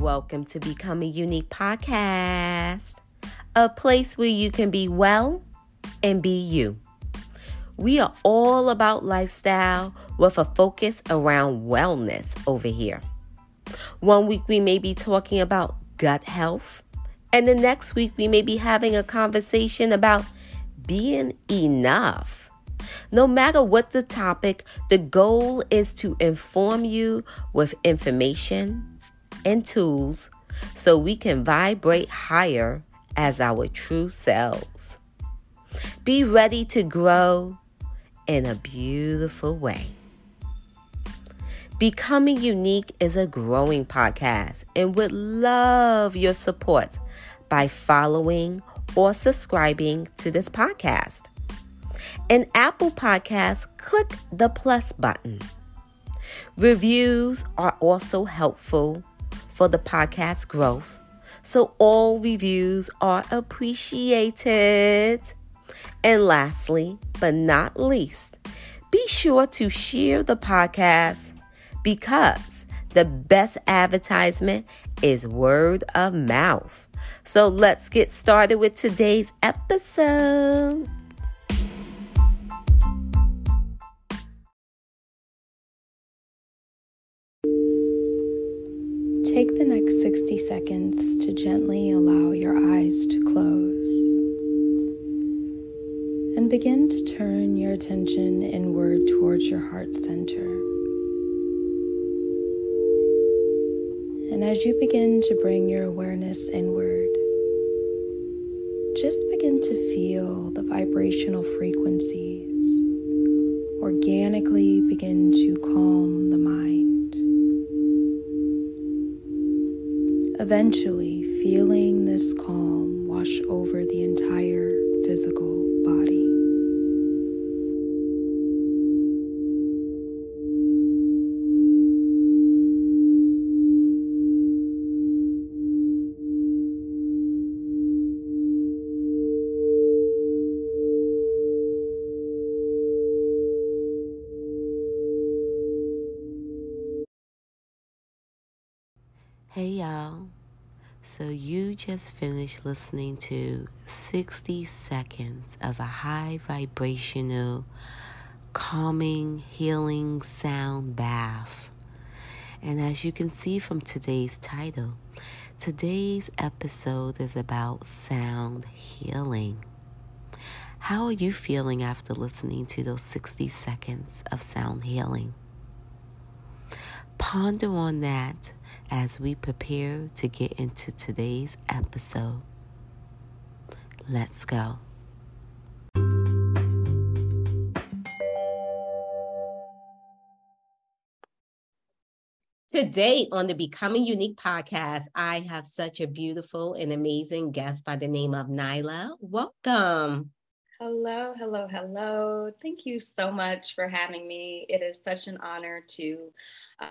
Welcome to Becoming Unique Podcast, a place where you can be well and be you. We are all about lifestyle with a focus around wellness over here. One week we may be talking about gut health, and the next week we may be having a conversation about being enough. No matter what the topic, the goal is to inform you with information and tools so we can vibrate higher as our true selves. Be ready to grow in a beautiful way. Becoming Unique is a growing podcast and would love your support by following or subscribing to this podcast. In Apple Podcasts, click the plus button. Reviews are also helpful for the podcast growth, so all reviews are appreciated. And lastly, but not least, be sure to share the podcast because the best advertisement is word of mouth. So let's get started with today's episode. Take the next 60 seconds to gently allow your eyes to close and begin to turn your attention inward towards your heart center. And as you begin to bring your awareness inward, just begin to feel the vibrational frequencies organically begin to calm the mind. Eventually, feeling this calm wash over the entire physical body. Hey y'all. So you just finished listening to 60 seconds of a high vibrational, calming, healing sound bath. And as you can see from today's title, today's episode is about sound healing. How are you feeling after listening to those 60 seconds of sound healing? Ponder on that as we prepare to get into today's episode. Let's go. Today on the Becoming Unique podcast, I have such a beautiful and amazing guest by the name of Nyla. Welcome. Hello, hello, hello. Thank you so much for having me. It is such an honor to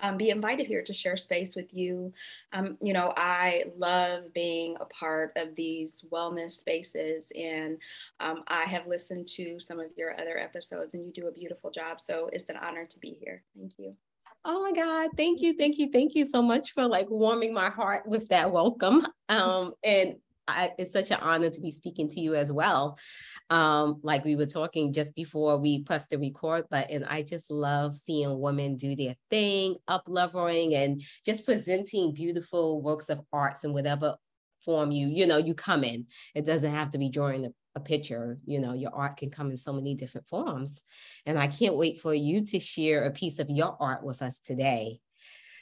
um, be invited here to share space with you. Um, you know, I love being a part of these wellness spaces, and um, I have listened to some of your other episodes, and you do a beautiful job. So it's an honor to be here. Thank you. Oh my God. Thank you. Thank you. Thank you so much for like warming my heart with that welcome. Um, and I, it's such an honor to be speaking to you as well. Um, like we were talking just before we pressed the record button, I just love seeing women do their thing, up leveling and just presenting beautiful works of arts in whatever form you, you know, you come in. It doesn't have to be drawing a, a picture, you know, your art can come in so many different forms. And I can't wait for you to share a piece of your art with us today.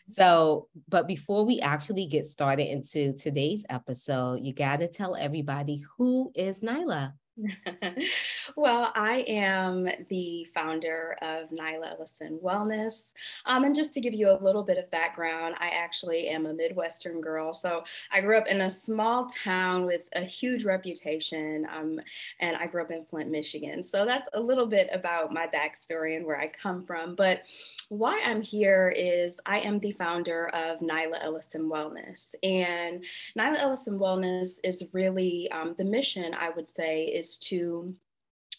So, but before we actually get started into today's episode, you got to tell everybody who is Nyla. well, I am the founder of Nyla Ellison Wellness. Um, and just to give you a little bit of background, I actually am a Midwestern girl. So I grew up in a small town with a huge reputation, um, and I grew up in Flint, Michigan. So that's a little bit about my backstory and where I come from. But why I'm here is I am the founder of Nyla Ellison Wellness. And Nyla Ellison Wellness is really um, the mission, I would say, is to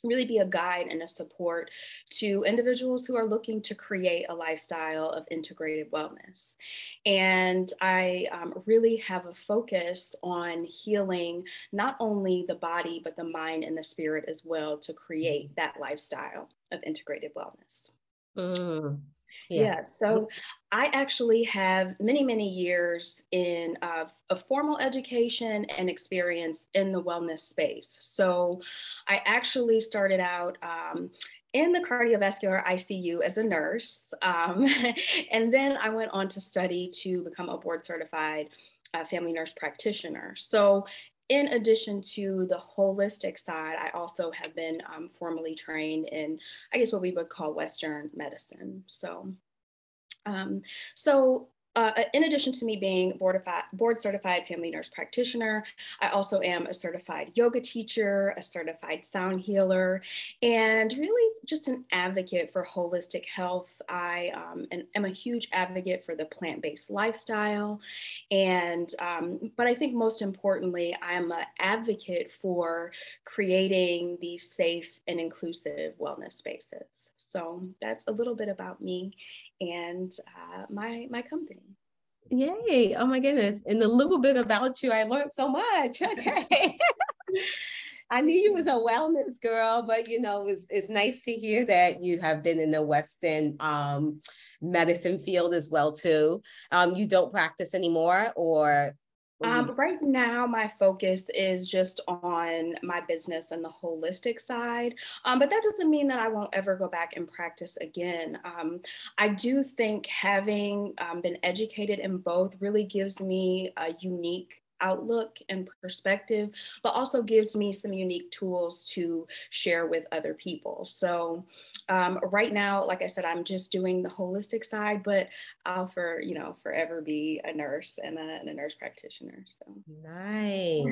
really be a guide and a support to individuals who are looking to create a lifestyle of integrated wellness. And I um, really have a focus on healing not only the body, but the mind and the spirit as well to create that lifestyle of integrated wellness. Mm. Yeah. yeah. So I actually have many, many years in uh, a formal education and experience in the wellness space. So I actually started out um, in the cardiovascular ICU as a nurse. Um, and then I went on to study to become a board certified uh, family nurse practitioner. So in addition to the holistic side, I also have been um, formally trained in, I guess, what we would call Western medicine. So, um, so uh, in addition to me being board, board certified family nurse practitioner, I also am a certified yoga teacher, a certified sound healer, and really just an advocate for holistic health. I um, am a huge advocate for the plant based lifestyle. And, um, but I think most importantly, I'm an advocate for creating these safe and inclusive wellness spaces. So that's a little bit about me and uh, my my company. Yay! Oh my goodness! And a little bit about you, I learned so much. Okay. I knew you was a wellness girl, but you know, it's it's nice to hear that you have been in the Western um, medicine field as well too. Um, you don't practice anymore, or um, right now, my focus is just on my business and the holistic side. Um, but that doesn't mean that I won't ever go back and practice again. Um, I do think having um, been educated in both really gives me a unique outlook and perspective, but also gives me some unique tools to share with other people. So um, right now, like I said, I'm just doing the holistic side, but I'll for, you know, forever be a nurse and a, and a nurse practitioner. So nice.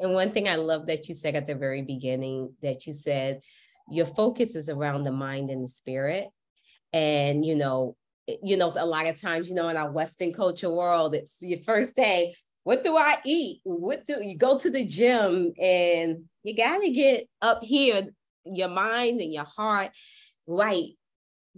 and one thing I love that you said at the very beginning that you said your focus is around the mind and the spirit. And, you know, you know, a lot of times, you know, in our Western culture world, it's your first day what do I eat? What do you go to the gym and you got to get up here, your mind and your heart right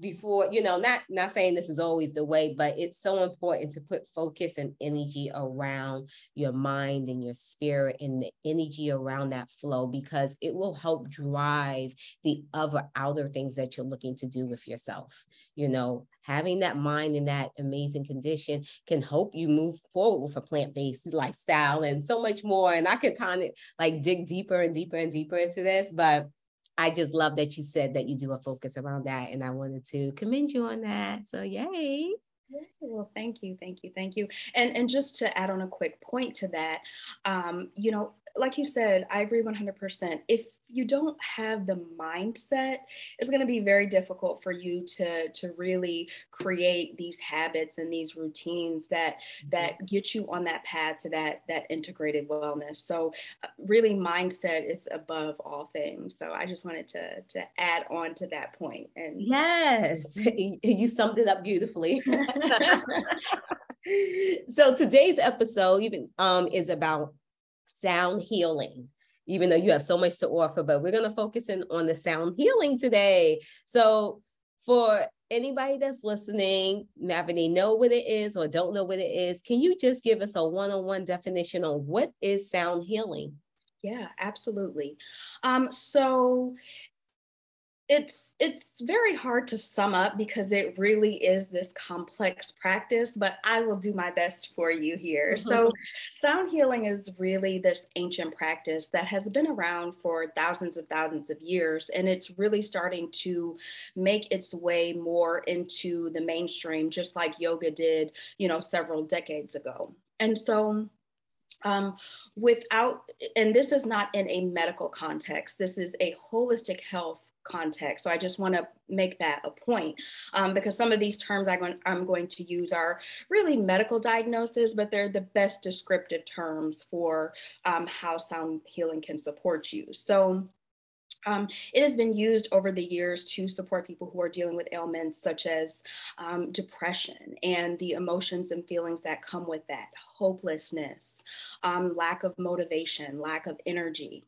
before you know not not saying this is always the way but it's so important to put focus and energy around your mind and your spirit and the energy around that flow because it will help drive the other outer things that you're looking to do with yourself. You know having that mind in that amazing condition can help you move forward with a plant-based lifestyle and so much more. And i could kind of like dig deeper and deeper and deeper into this but I just love that you said that you do a focus around that. And I wanted to commend you on that. So, yay. Well, thank you, thank you, thank you. And and just to add on a quick point to that, um, you know, like you said, I agree 100%. If you don't have the mindset, it's going to be very difficult for you to to really create these habits and these routines that mm-hmm. that get you on that path to that that integrated wellness. So uh, really mindset is above all things. So I just wanted to to add on to that point and Yes. you summed it up beautifully. so today's episode even um is about sound healing even though you have so much to offer, but we're going to focus in on the sound healing today. So, for anybody that's listening, they know what it is or don't know what it is, can you just give us a one on one definition on what is sound healing? Yeah, absolutely. Um, so it's it's very hard to sum up because it really is this complex practice but i will do my best for you here mm-hmm. so sound healing is really this ancient practice that has been around for thousands of thousands of years and it's really starting to make its way more into the mainstream just like yoga did you know several decades ago and so um, without, and this is not in a medical context, this is a holistic health context. So I just want to make that a point um, because some of these terms I'm going, I'm going to use are really medical diagnosis, but they're the best descriptive terms for um, how sound healing can support you. So um, it has been used over the years to support people who are dealing with ailments such as um, depression and the emotions and feelings that come with that, hopelessness, um, lack of motivation, lack of energy.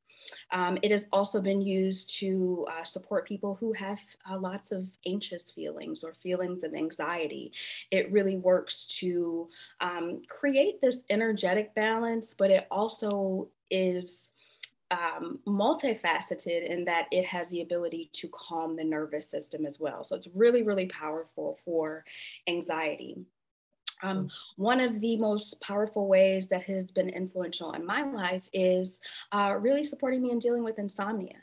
Um, it has also been used to uh, support people who have uh, lots of anxious feelings or feelings of anxiety. It really works to um, create this energetic balance, but it also is um, multifaceted in that it has the ability to calm the nervous system as well. So it's really, really powerful for anxiety. Um, one of the most powerful ways that has been influential in my life is uh, really supporting me in dealing with insomnia.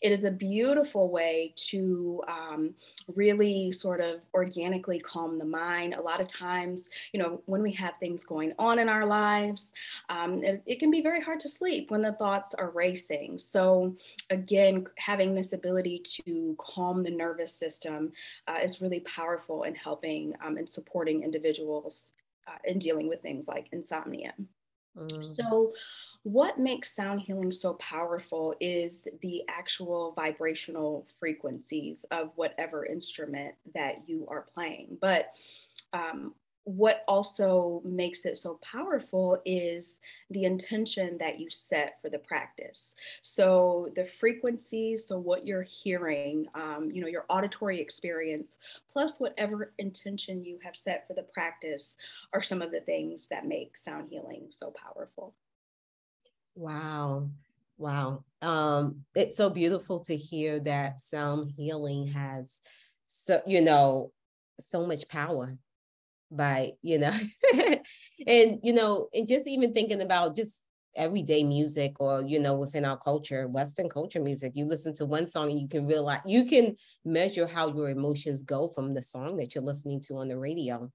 It is a beautiful way to um, really sort of organically calm the mind. A lot of times, you know, when we have things going on in our lives, um, it, it can be very hard to sleep when the thoughts are racing. So, again, having this ability to calm the nervous system uh, is really powerful in helping um, and supporting individuals uh, in dealing with things like insomnia. Mm. So, what makes sound healing so powerful is the actual vibrational frequencies of whatever instrument that you are playing. But um, what also makes it so powerful is the intention that you set for the practice. So the frequencies, so what you're hearing, um, you know, your auditory experience, plus whatever intention you have set for the practice are some of the things that make sound healing so powerful. Wow. Wow. Um, it's so beautiful to hear that sound healing has so, you know, so much power by, you know, and, you know, and just even thinking about just everyday music or, you know, within our culture, Western culture music, you listen to one song and you can realize, you can measure how your emotions go from the song that you're listening to on the radio.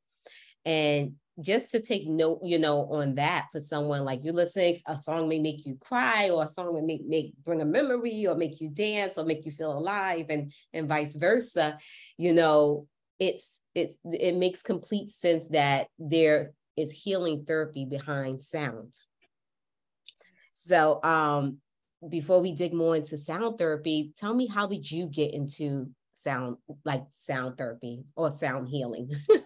And just to take note, you know, on that for someone like you listening, a song may make you cry, or a song may make, make bring a memory, or make you dance, or make you feel alive, and and vice versa. You know, it's it's it makes complete sense that there is healing therapy behind sound. So, um, before we dig more into sound therapy, tell me how did you get into sound like sound therapy or sound healing? yeah,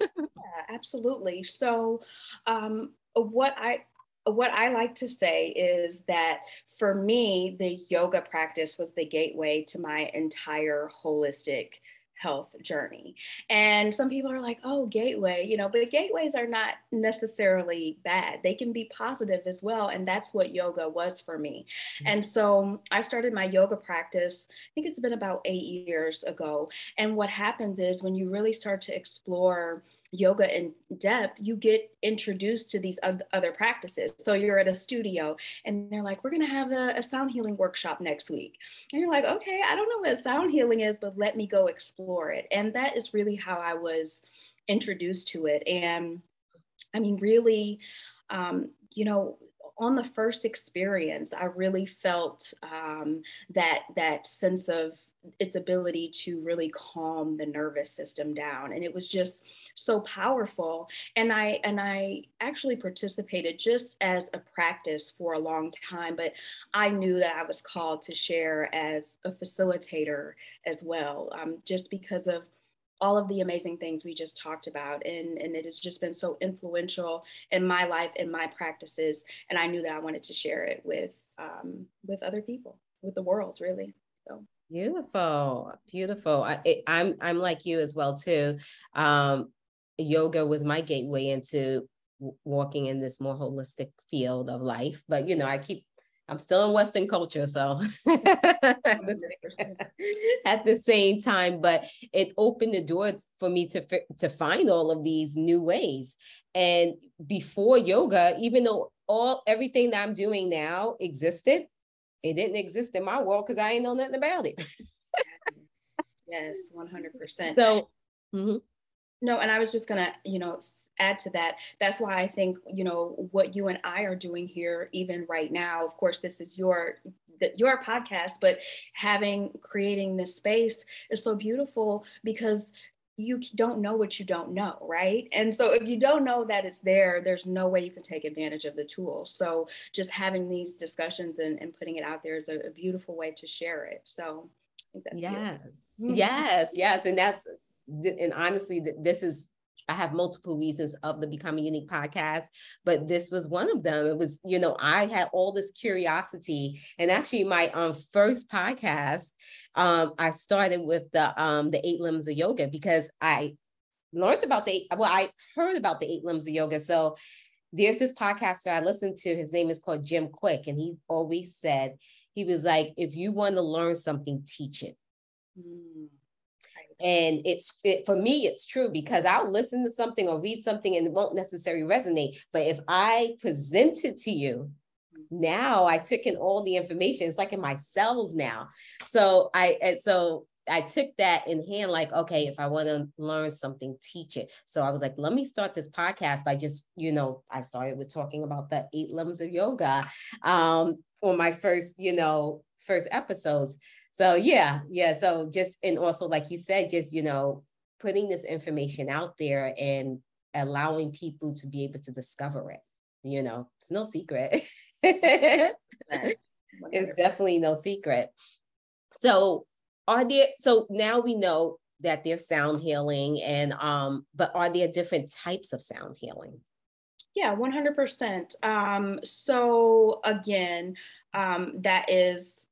absolutely. So, um, what I what I like to say is that for me, the yoga practice was the gateway to my entire holistic health journey. And some people are like, oh, gateway, you know, but gateways are not necessarily bad. They can be positive as well. And that's what yoga was for me. Mm-hmm. And so I started my yoga practice, I think it's been about eight years ago. And what happens is when you really start to explore yoga in depth, you get introduced to these other practices. So you're at a studio and they're like, we're going to have a, a, sound healing workshop next week. And you're like, okay, I don't know what sound healing is, but let me go explore it. And that is really how I was introduced to it. And I mean, really, um, you know, on the first experience, I really felt um, that that sense of its ability to really calm the nervous system down and it was just so powerful. And i and i actually participated just as a practice for a long time but i knew that i was called to share as a facilitator as well um, just because of all of the amazing things we just talked about. And, and it has just been so influential in my life and my practices and i knew that i wanted to share it with um, with other people with the world really. So Beautiful, beautiful. I, it, I'm I'm like you as well too. Um, yoga was my gateway into w- walking in this more holistic field of life. But you know, I keep I'm still in Western culture, so at, the same, at the same time, but it opened the doors for me to to find all of these new ways. And before yoga, even though all everything that I'm doing now existed, it didn't exist in my world because I ain't know nothing about it. yes, 100%. So, mm-hmm. no, and I was just going to, you know, add to that. That's why I think, you know, what you and I are doing here, even right now, of course, this is your your podcast but having creating this space is so beautiful because you don't know what you don't know, right? And so if you don't know that it's there, there's no way you can take advantage of the tool. So just having these discussions and, and putting it out there is a, a beautiful way to share it. So yes, beautiful. yes, yes. And that's, and honestly, this is I have multiple reasons of the Becoming Unique podcast, but this was one of them. It was, you know, I had all this curiosity. And actually, my um, first podcast, um, I started with the um, the eight limbs of yoga because I learned about the well, I heard about the eight limbs of yoga. So there's this podcaster I listened to. His name is called Jim Kwik, and he always said he was like, if you want to learn something, teach it. Mm. And it's it, for me, it's true because I'll listen to something or read something and it won't necessarily resonate. But if I present it to you, now I took in all the information. It's like in my cells now. So I and so I took that in hand, like, okay, if I want to learn something, teach it. So I was like, let me start this podcast by just, you know, I started with talking about the eight limbs of yoga um, on my first, you know, first episodes. So yeah, yeah. So just and also like you said, just you know, putting this information out there and allowing people to be able to discover it. You know, it's no secret. it's definitely no secret. So are there so now we know that there's sound healing and um but are there different types of sound healing? Yeah, 100%. Um, so again, um, that is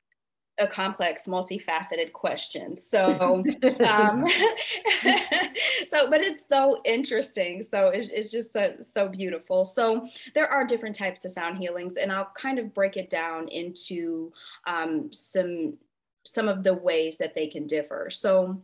a complex, multifaceted question. So, um, so, but it's so interesting. So it's, it's just so, so beautiful. So there are different types of sound healings, and I'll kind of break it down into um, some some of the ways that they can differ. So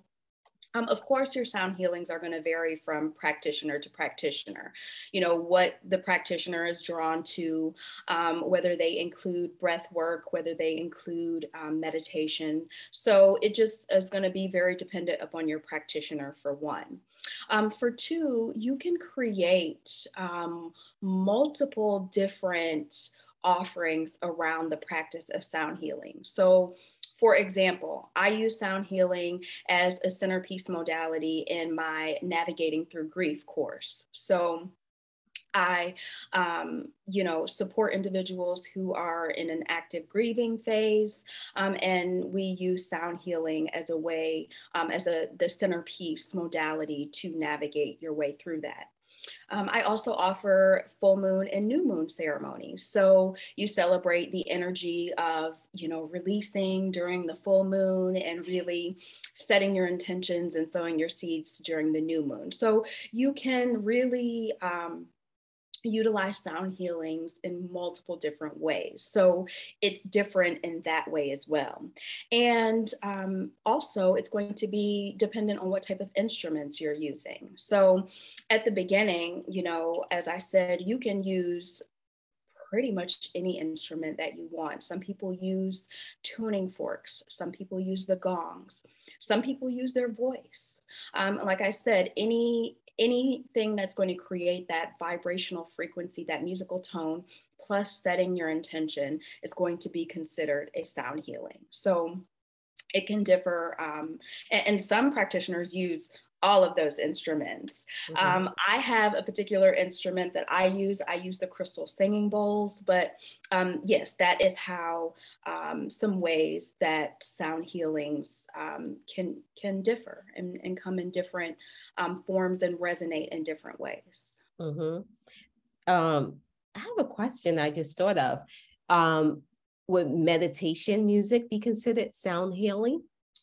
um, of course, your sound healings are going to vary from practitioner to practitioner. You know, what the practitioner is drawn to, um, whether they include breath work, whether they include um, meditation. So it just is going to be very dependent upon your practitioner for one. Um, for two, you can create um, multiple different offerings around the practice of sound healing. So for example, I use sound healing as a centerpiece modality in my Navigating Through Grief course. So I, um, you know, support individuals who are in an active grieving phase, um, and we use sound healing as a way, um, as a the centerpiece modality to navigate your way through that. Um, I also offer full moon and new moon ceremonies. So you celebrate the energy of, you know, releasing during the full moon and really setting your intentions and sowing your seeds during the new moon. So you can really um, utilize sound healings in multiple different ways. So it's different in that way as well. And um, also, it's going to be dependent on what type of instruments you're using. So at the beginning, you know, as I said, you can use pretty much any instrument that you want. Some people use tuning forks, some people use the gongs, some people use their voice. Um, like I said, any anything that's going to create that vibrational frequency, that musical tone, plus setting your intention is going to be considered a sound healing. So it can differ. Um, and, and, some practitioners use all of those instruments. Mm-hmm. Um, I have a particular instrument that I use. I use the crystal singing bowls, but um, yes, that is how um, some ways that sound healings um, can can differ and, and come in different um, forms and resonate in different ways. Mm-hmm. Um, I have a question I just thought of. Would meditation music be considered sound healing?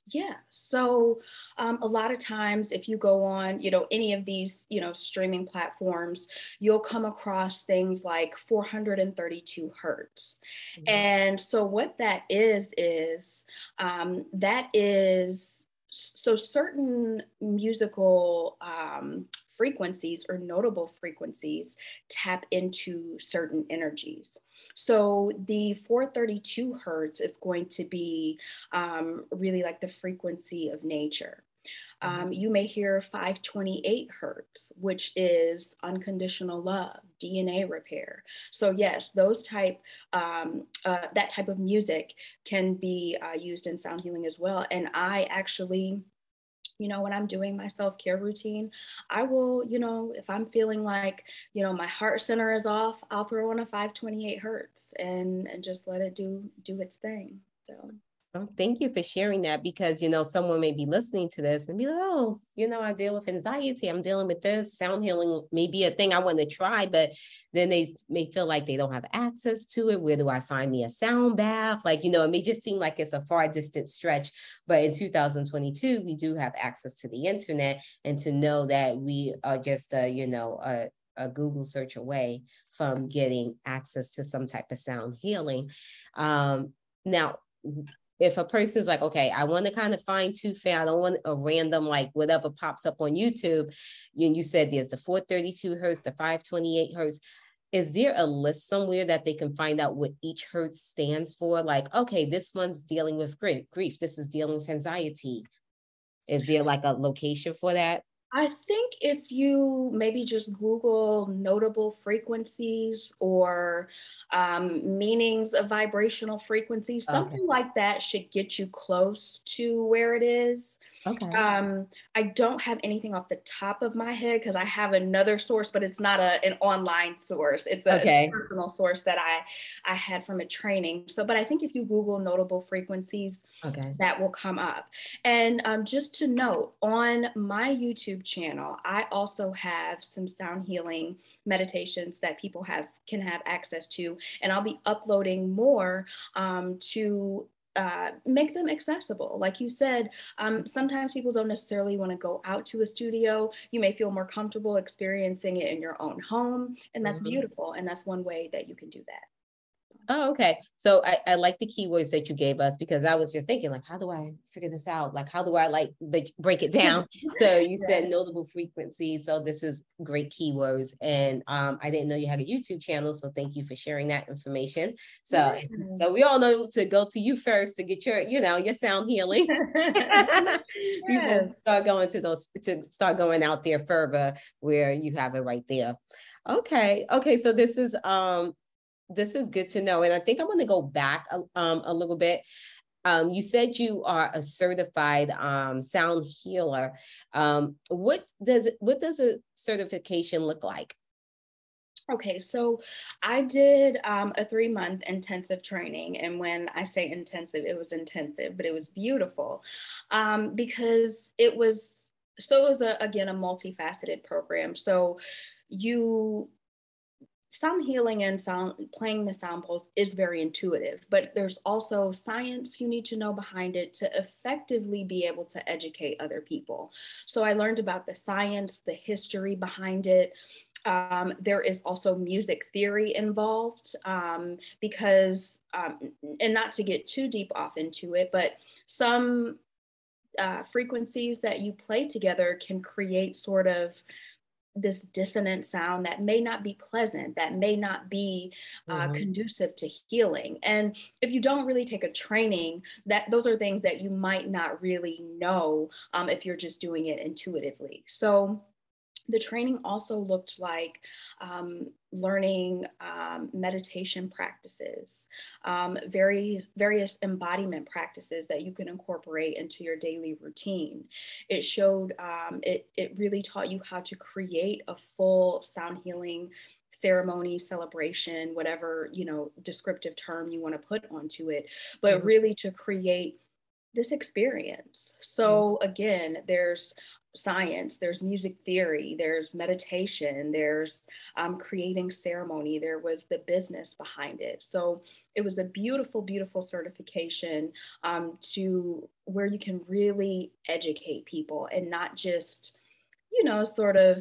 Yeah. So um, a lot of times, if you go on, you know, any of these, you know, streaming platforms, you'll come across things like 432 hertz. Mm-hmm. And so what that is, is um, that is so certain musical um, frequencies or notable frequencies tap into certain energies. So the 432 hertz is going to be um, really like the frequency of nature. Um, mm-hmm. you may hear 528 hertz, which is unconditional love, DNA repair. So yes, those type, um, uh, that type of music can be uh, used in sound healing as well. And I actually you know, when I'm doing my self care routine, I will, you know, if I'm feeling like, you know, my heart center is off, I'll throw on a 528 hertz and and just let it do do its thing. So. Oh, thank you for sharing that because you know someone may be listening to this and be like, oh, you know, I deal with anxiety. I'm dealing with this. Sound healing may be a thing I want to try, but then they may feel like they don't have access to it. Where do I find me a sound bath? Like, you know, it may just seem like it's a far distant stretch. But in 2022, we do have access to the internet and to know that we are just a, you know, a, a Google search away from getting access to some type of sound healing. Um, now, if a person's like, okay, I want to kind of fine tooth it, I don't want a random like whatever pops up on YouTube. You, you said there's the 432 hertz, the 528 hertz. Is there a list somewhere that they can find out what each hertz stands for? Like, okay, this one's dealing with grief, grief. This is dealing with anxiety. Is there like a location for that? I think if you maybe just Google notable frequencies or um, meanings of vibrational frequencies, something okay. like that should get you close to where it is. Okay. Um, I don't have anything off the top of my head because I have another source, but it's not a, an online source. It's a, okay. it's a, personal source that I I had from a training. So, but I think if you Google notable frequencies, okay. that will come up. And um, just to note, on my YouTube channel, I also have some sound healing meditations that people have can have access to, and I'll be uploading more um, to uh, make them accessible. Like you said, um, sometimes people don't necessarily want to go out to a studio. You may feel more comfortable experiencing it in your own home, and that's mm-hmm. beautiful. And that's one way that you can do that. Oh, okay. So I, I like the keywords that you gave us because I was just thinking, like, how do I figure this out? Like, how do I like break it down? so you yeah. said notable frequency. So this is great keywords. And um, I didn't know you had a YouTube channel. So thank you for sharing that information. So mm-hmm. so we all know to go to you first to get your, you know, your sound healing. yes. start going to those to start going out there further where you have it right there. Okay. Okay. So this is um this is good to know. And I think I'm going to go back a, um, a little bit. Um, you said you are a certified um, sound healer. Um, what does what does a certification look like? Okay, so I did um, a three month intensive training. And when I say intensive, it was intensive, but it was beautiful um, because it was, so it was a, again, a multifaceted program. So you sound healing and sound playing the sound is very intuitive, but there's also science you need to know behind it to effectively be able to educate other people. So I learned about the science, the history behind it. Um, there is also music theory involved um, because, um, and not to get too deep off into it, but some uh, frequencies that you play together can create sort of this dissonant sound that may not be pleasant, that may not be uh, mm-hmm. conducive to healing. And if you don't really take a training, that those are things that you might not really know um, if you're just doing it intuitively. So the training also looked like um, learning um, meditation practices, um, various, various embodiment practices that you can incorporate into your daily routine. It showed, um, it, it really taught you how to create a full sound healing ceremony celebration whatever you know descriptive term you want to put onto it but mm-hmm. really to create this experience. So mm-hmm. again, there's science, there's music theory, there's meditation, there's um, creating ceremony, there was the business behind it. So it was a beautiful, beautiful certification um, to where you can really educate people and not just, you know, sort of.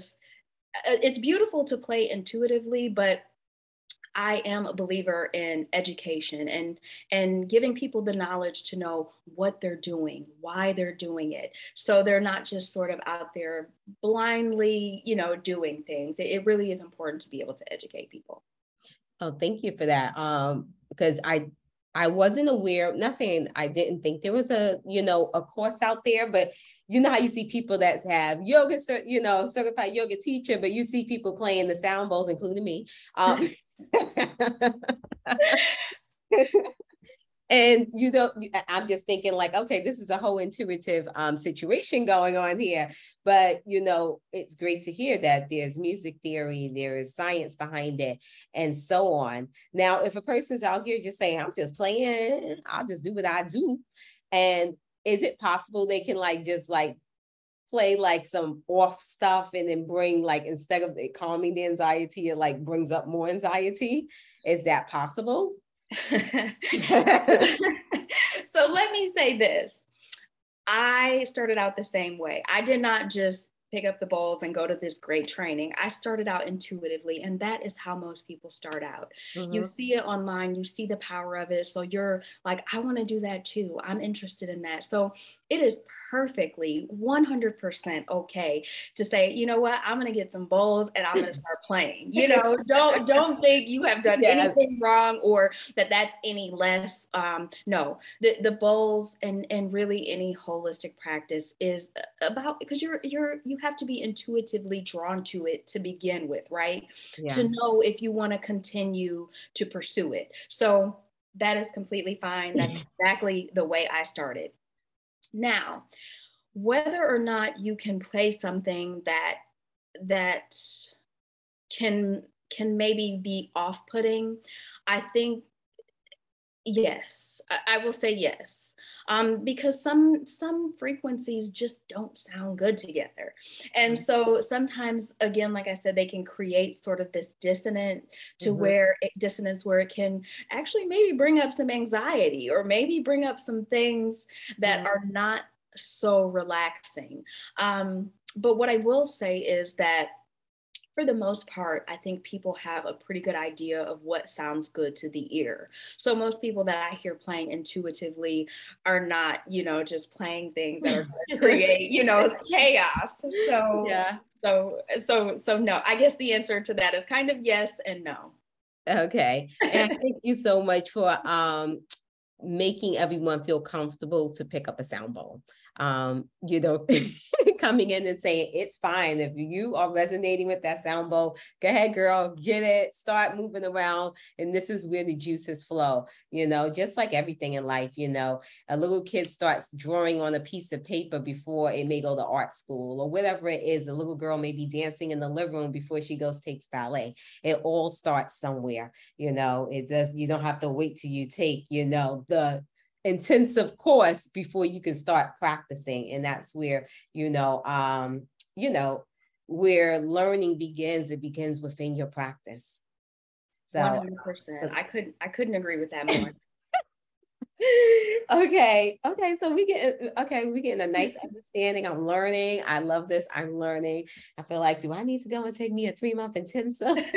Uh, it's beautiful to play intuitively, but I am a believer in education and and giving people the knowledge to know what they're doing, why they're doing it. So they're not just sort of out there blindly, you know, doing things. It, it really is important to be able to educate people. Oh, thank you for that. Um, because I I wasn't aware, not saying I didn't think there was a, you know, a course out there, but you know how you see people that have yoga, you know, certified yoga teacher, but you see people playing the sound bowls, including me. Um, and you don't i'm just thinking like okay this is a whole intuitive um, situation going on here. But you know it's great to hear that there's music theory there is science behind it and so on. Now if a person's out here just saying i'm just playing i'll just do what i do and is it possible they can like just like play like some off stuff and then bring like instead of calming the anxiety it like brings up more anxiety? Is that possible so let me say this. I started out the same way. I did not just pick up the bowls and go to this great training. I started out intuitively, and that is how most people start out. Mm-hmm. You see it online, you see the power of it. So you're like, I want to do that too. I'm interested in that. So it is perfectly 100% okay to say you know what? I'm going to get some bowls and i'm going to start playing. You know don't don't think you have done yes. anything wrong or that that's any less um, no the, the bowls and and really any holistic practice is about because you're you're you have to be intuitively drawn to it to begin with right? Yeah. to know if you want to continue to pursue it. So that is completely fine. That's exactly the way i started now, whether or not you can play something that that can can maybe be off-putting, I think yes I, will say yes um, because some some frequencies just don't sound good together and mm-hmm. so sometimes again like i said they can create sort of this dissonant to mm-hmm. where it, dissonance where it can actually maybe bring up some anxiety or maybe bring up some things that are not so relaxing um, but what i will say is that for the most part, I think people have a pretty good idea of what sounds good to the ear. So most people that I hear playing intuitively are not, you know, just playing things that are going to create, you know, chaos. So yeah. So so so no. I guess the answer to that is kind of yes and no. Okay. And thank you so much for um making everyone feel comfortable to pick up a sound bowl um, you know, coming in and saying it's fine. If you are resonating with that sound bowl, go ahead, girl, get it, start moving around. And this is where the juices flow, you know, just like everything in life, you know, a little kid starts drawing on a piece of paper before it may go to art school or whatever it is. A little girl may be dancing in the living room before she goes takes ballet. It all starts somewhere, you know, it does, you don't have to wait till you take, you know, the intensive course before you can start practicing. And that's where you know um you know where learning begins. It begins within your practice. So 100% i couldn't i couldn't agree with that more okay okay so we get okay we getting a nice understanding i'm learning i love this i'm learning. I feel like do i need to go and take me a three month intensive?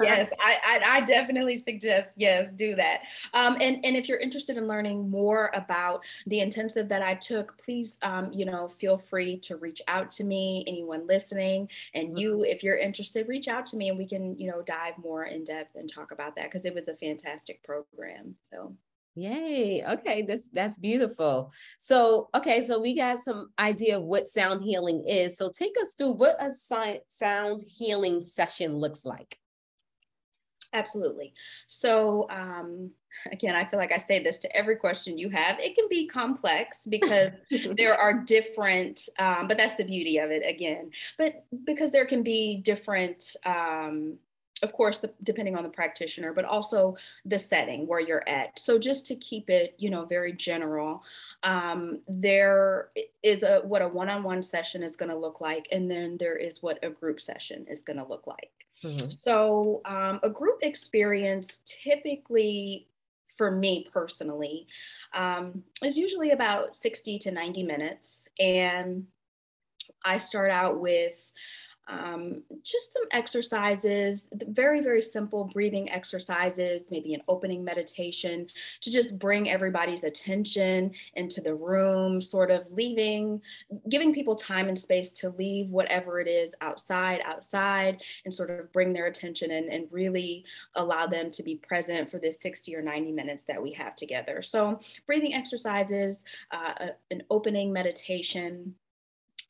Yes I, I, I definitely suggest yes do that. Um and and if you're interested in learning more about the intensive that i took please um you know feel free to reach out to me anyone listening and you mm-hmm. if you're interested reach out to me and we can you know dive more in depth and talk about that because it was a fantastic program so Yay. Okay, that's that's beautiful. So, okay, so we got some idea of what sound healing is. So take us through what a sound healing session looks like. Absolutely. So, um, again, I feel like I say this to every question you have. It can be complex because there are different, um, but that's the beauty of it again. But because there can be different um, of course the, depending on the practitioner but also the setting where you're at so just to keep it you know very general um, there is a what a one-on-one session is going to look like and then there is what a group session is going to look like mm-hmm. so um, a group experience typically for me personally um, is usually about 60 to 90 minutes and i start out with um, just some exercises, very, very simple breathing exercises, maybe an opening meditation to just bring everybody's attention into the room, sort of leaving, giving people time and space to leave whatever it is outside, outside, and sort of bring their attention and, and really allow them to be present for this 60 or 90 minutes that we have together. So, breathing exercises, uh, an opening meditation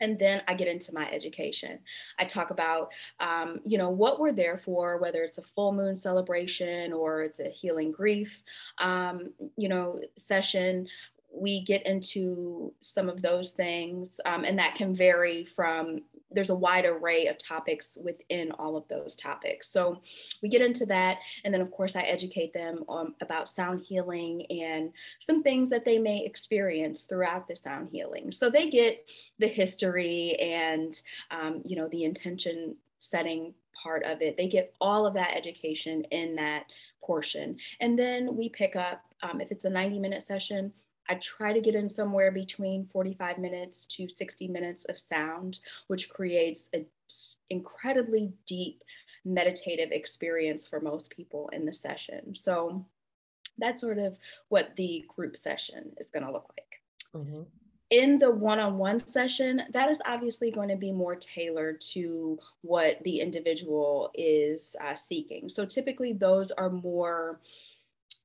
and then i get into my education. I talk about um, you know what we're there for whether it's a full moon celebration or it's a healing grief um, you know session. We get into some of those things um, and that can vary from there's a wide array of topics within all of those topics. So we get into that. And then, of course, I educate them um, about sound healing and some things that they may experience throughout the sound healing. So they get the history and, um, you know, the intention setting part of it. They get all of that education in that portion. And then we pick up, um, if it's a 90 minute session, I try to get in somewhere between 45 minutes to 60 minutes of sound, which creates an incredibly deep meditative experience for most people in the session. So that's sort of what the group session is going to look like. Mm-hmm. In the one on one session, that is obviously going to be more tailored to what the individual is uh, seeking. So typically, those are more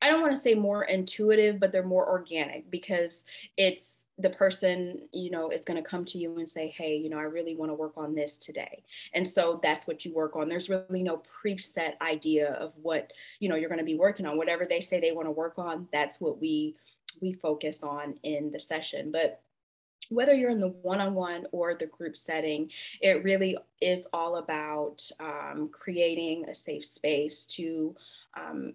I don't want to say more intuitive, but they're more organic because it's the person, you know, is going to come to you and say, Hey, you know, I really want to work on this today. And so that's what you work on. There's really no preset idea of what, you know, you're going to be working on. Whatever they say they want to work on, that's what we we focus on in the session. But whether you're in the one-on-one or the group setting it really is all about um, creating a safe space to um,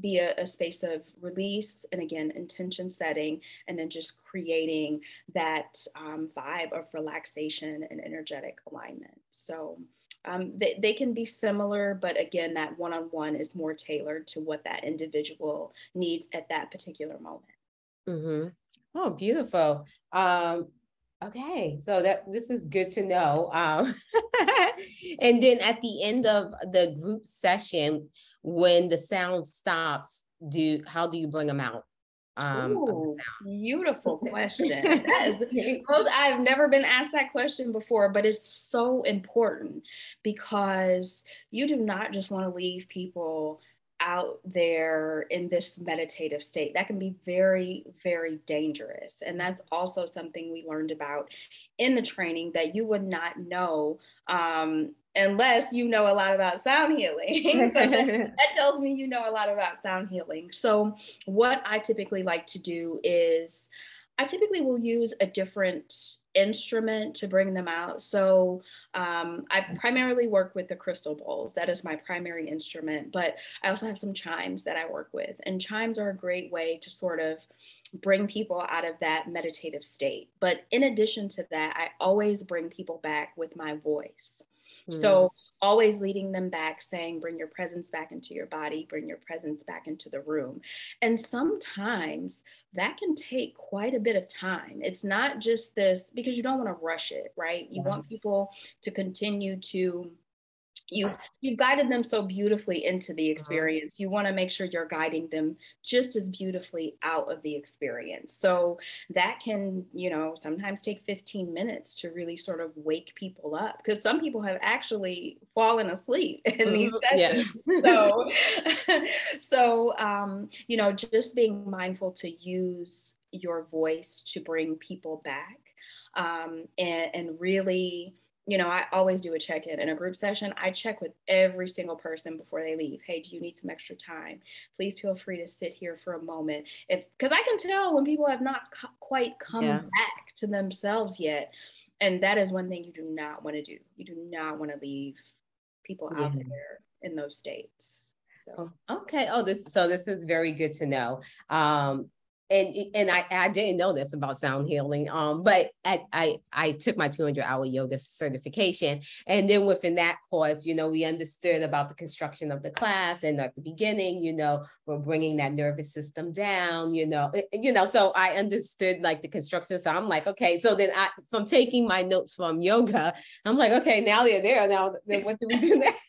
be a, a, space of release and again intention setting and then just creating that um, vibe of relaxation and energetic alignment. So um, they, they can be similar but again that one-on-one is more tailored to what that individual needs at that particular moment. Mm-hmm. oh beautiful. Um, okay. So that this is good to know. Um, and then at the end of the group session when the sound stops, do how do you bring them out? Um, Ooh, beautiful question. that is, I've never been asked that question before, but it's so important because you do not just want to leave people out there in this meditative state. That can be very, very dangerous. And that's also something we learned about in the training that you would not know um, unless you know a lot about sound healing. so that, that, tells me you know a lot about sound healing. So, what I typically like to do is I typically will use a different instrument to bring them out. So um, I primarily work with the crystal bowls. That is my primary instrument, but I also have some chimes that I work with. And chimes are a great way to sort of bring people out of that meditative state. But in addition to that, I always bring people back with my voice. Mm. So always leading them back, saying, bring your presence back into your body, bring your presence back into the room. And sometimes that can take quite a bit of time. It's not just this because you don't want to rush it, right? You want people to continue to you've you've guided them so beautifully into the uh-huh. experience you want to make sure you're guiding them just as beautifully out of the experience so that can you know sometimes take 15 minutes to really sort of wake people up because some people have actually fallen asleep in these mm-hmm. sessions yes. so so um you know just being mindful to use your voice to bring people back um and and really you know, I always do a check in in a group session. I check with every single person before they leave. Hey, do you need some extra time? Please feel free to sit here for a moment. If because I can tell when people have not co- quite come yeah. back to themselves yet, and that is one thing you do not want to do. You do not want to leave people yeah. out there in those states. So. Okay. Oh, this so this is very good to know. Um, and and I, I didn't know this about sound healing um but I, I I took my 200 hour yoga certification and then within that course you know we understood about the construction of the class and at the beginning you know we're bringing that nervous system down you know eh, you know so I understood like the construction so I'm like okay so then I from taking my notes from yoga I'm like okay now they're there now then what do we do next?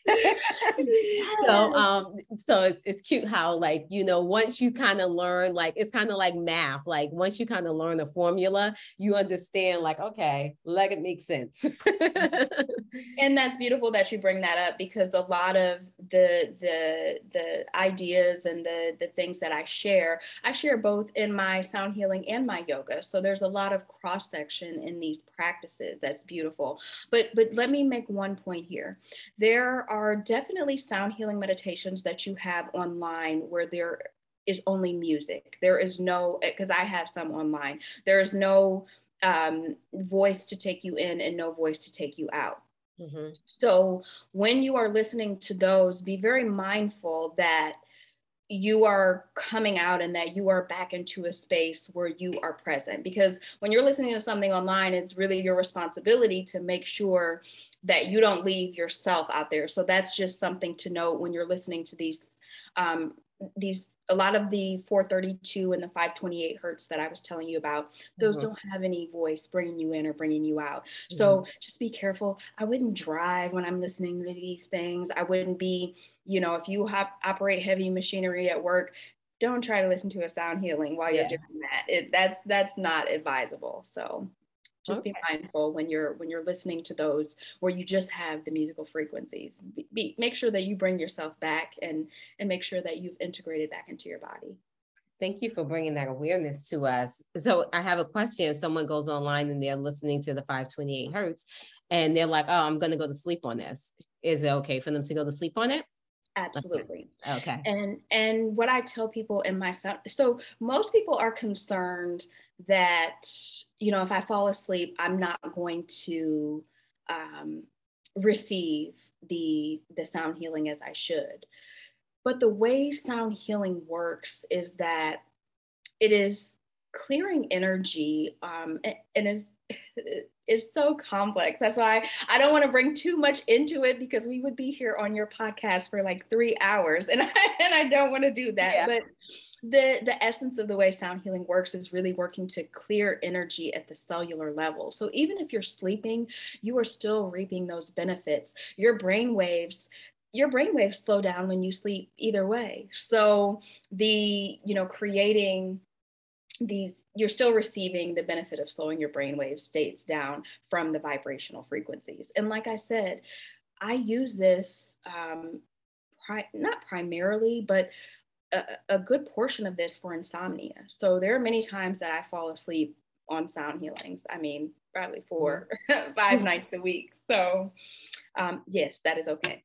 So um so it's, it's cute how like you know once you kind of learn like it's kind of like like math. Like once you kind of learn the formula, you understand like, okay, let it make sense. and that's beautiful that you bring that up because a lot of the the the ideas and the the things that I share, I share both in my sound healing and my yoga. So there's a lot of cross section in these practices. That's beautiful. But but let me make one point here. There are definitely sound healing meditations that you have online where there is only music. There is no because I have some online. There is no um, voice to take you in and no voice to take you out. Mm-hmm. So when you are listening to those, be very mindful that you are coming out and that you are back into a space where you are present. Because when you're listening to something online, it's really your responsibility to make sure that you don't leave yourself out there. So that's just something to note when you're listening to these um, these a lot of the 432 and the 528 hertz that I was telling you about, those mm-hmm. don't have any voice bringing you in or bringing you out. Mm-hmm. So just be careful. I wouldn't drive when I'm listening to these things. I wouldn't be, you know, if you have, operate heavy machinery at work, don't try to listen to a sound healing while you're doing that. It, that's that's not advisable. So just okay. be mindful when you're when you're listening to those where you just have the musical frequencies. Be, be, make sure that you bring yourself back and and make sure that you've integrated back into your body. Thank you for bringing that awareness to us. So i have a question. Someone goes online and they're listening to the 528 hertz and they're like oh i'm going to go to sleep on this. Is it okay for them to go to sleep on it absolutely. Okay. And and what i tell people in my so most people are concerned that you know if i fall asleep i'm not going to um, receive the the sound healing as i should. But the way sound healing works is that it is clearing energy um, and, and is is so complex. That's why I don't want to bring too much into it because we would be here on your podcast for like three hours, and I, and I don't want to do that. Yeah. But the the essence of the way sound healing works is really working to clear energy at the cellular level. So even if you're sleeping, you are still reaping those benefits. Your brain waves your brain waves slow down when you sleep either way. So the, you know, creating these you're still receiving the benefit of slowing your brainwave states down from the vibrational frequencies. And like I said, I use this um, pri- not primarily, but a, a, good portion of this for insomnia. So there are many times that I fall asleep on sound healings. I mean, probably four, mm-hmm. five nights a week. So um, yes, that is okay.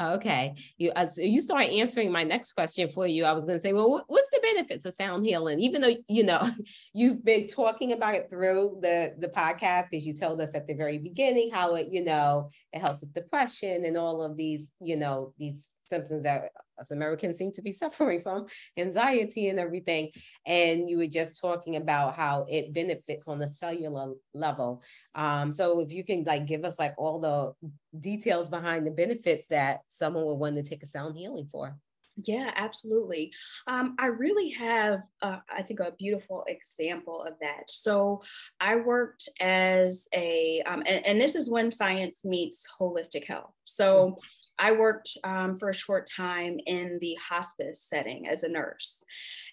Okay. You as you start answering my next question for you, I was going to say, well, what's the benefits of sound healing? Even though you know you've been talking about it through the the podcast, because you told us at the very beginning how it you know it helps with depression and all of these you know these symptoms that us Americans seem to be suffering from, anxiety and everything. And you were just talking about how it benefits on the cellular level. Um, so if you can like give us like all the details behind the benefits that someone would want to take a sound healing for. Yeah, absolutely. Um, I really have, uh, I think, a beautiful example of that. So I worked as a, um, and, and, this is when science meets holistic health. So mm-hmm. I worked um, for a short time in the hospice setting as a nurse.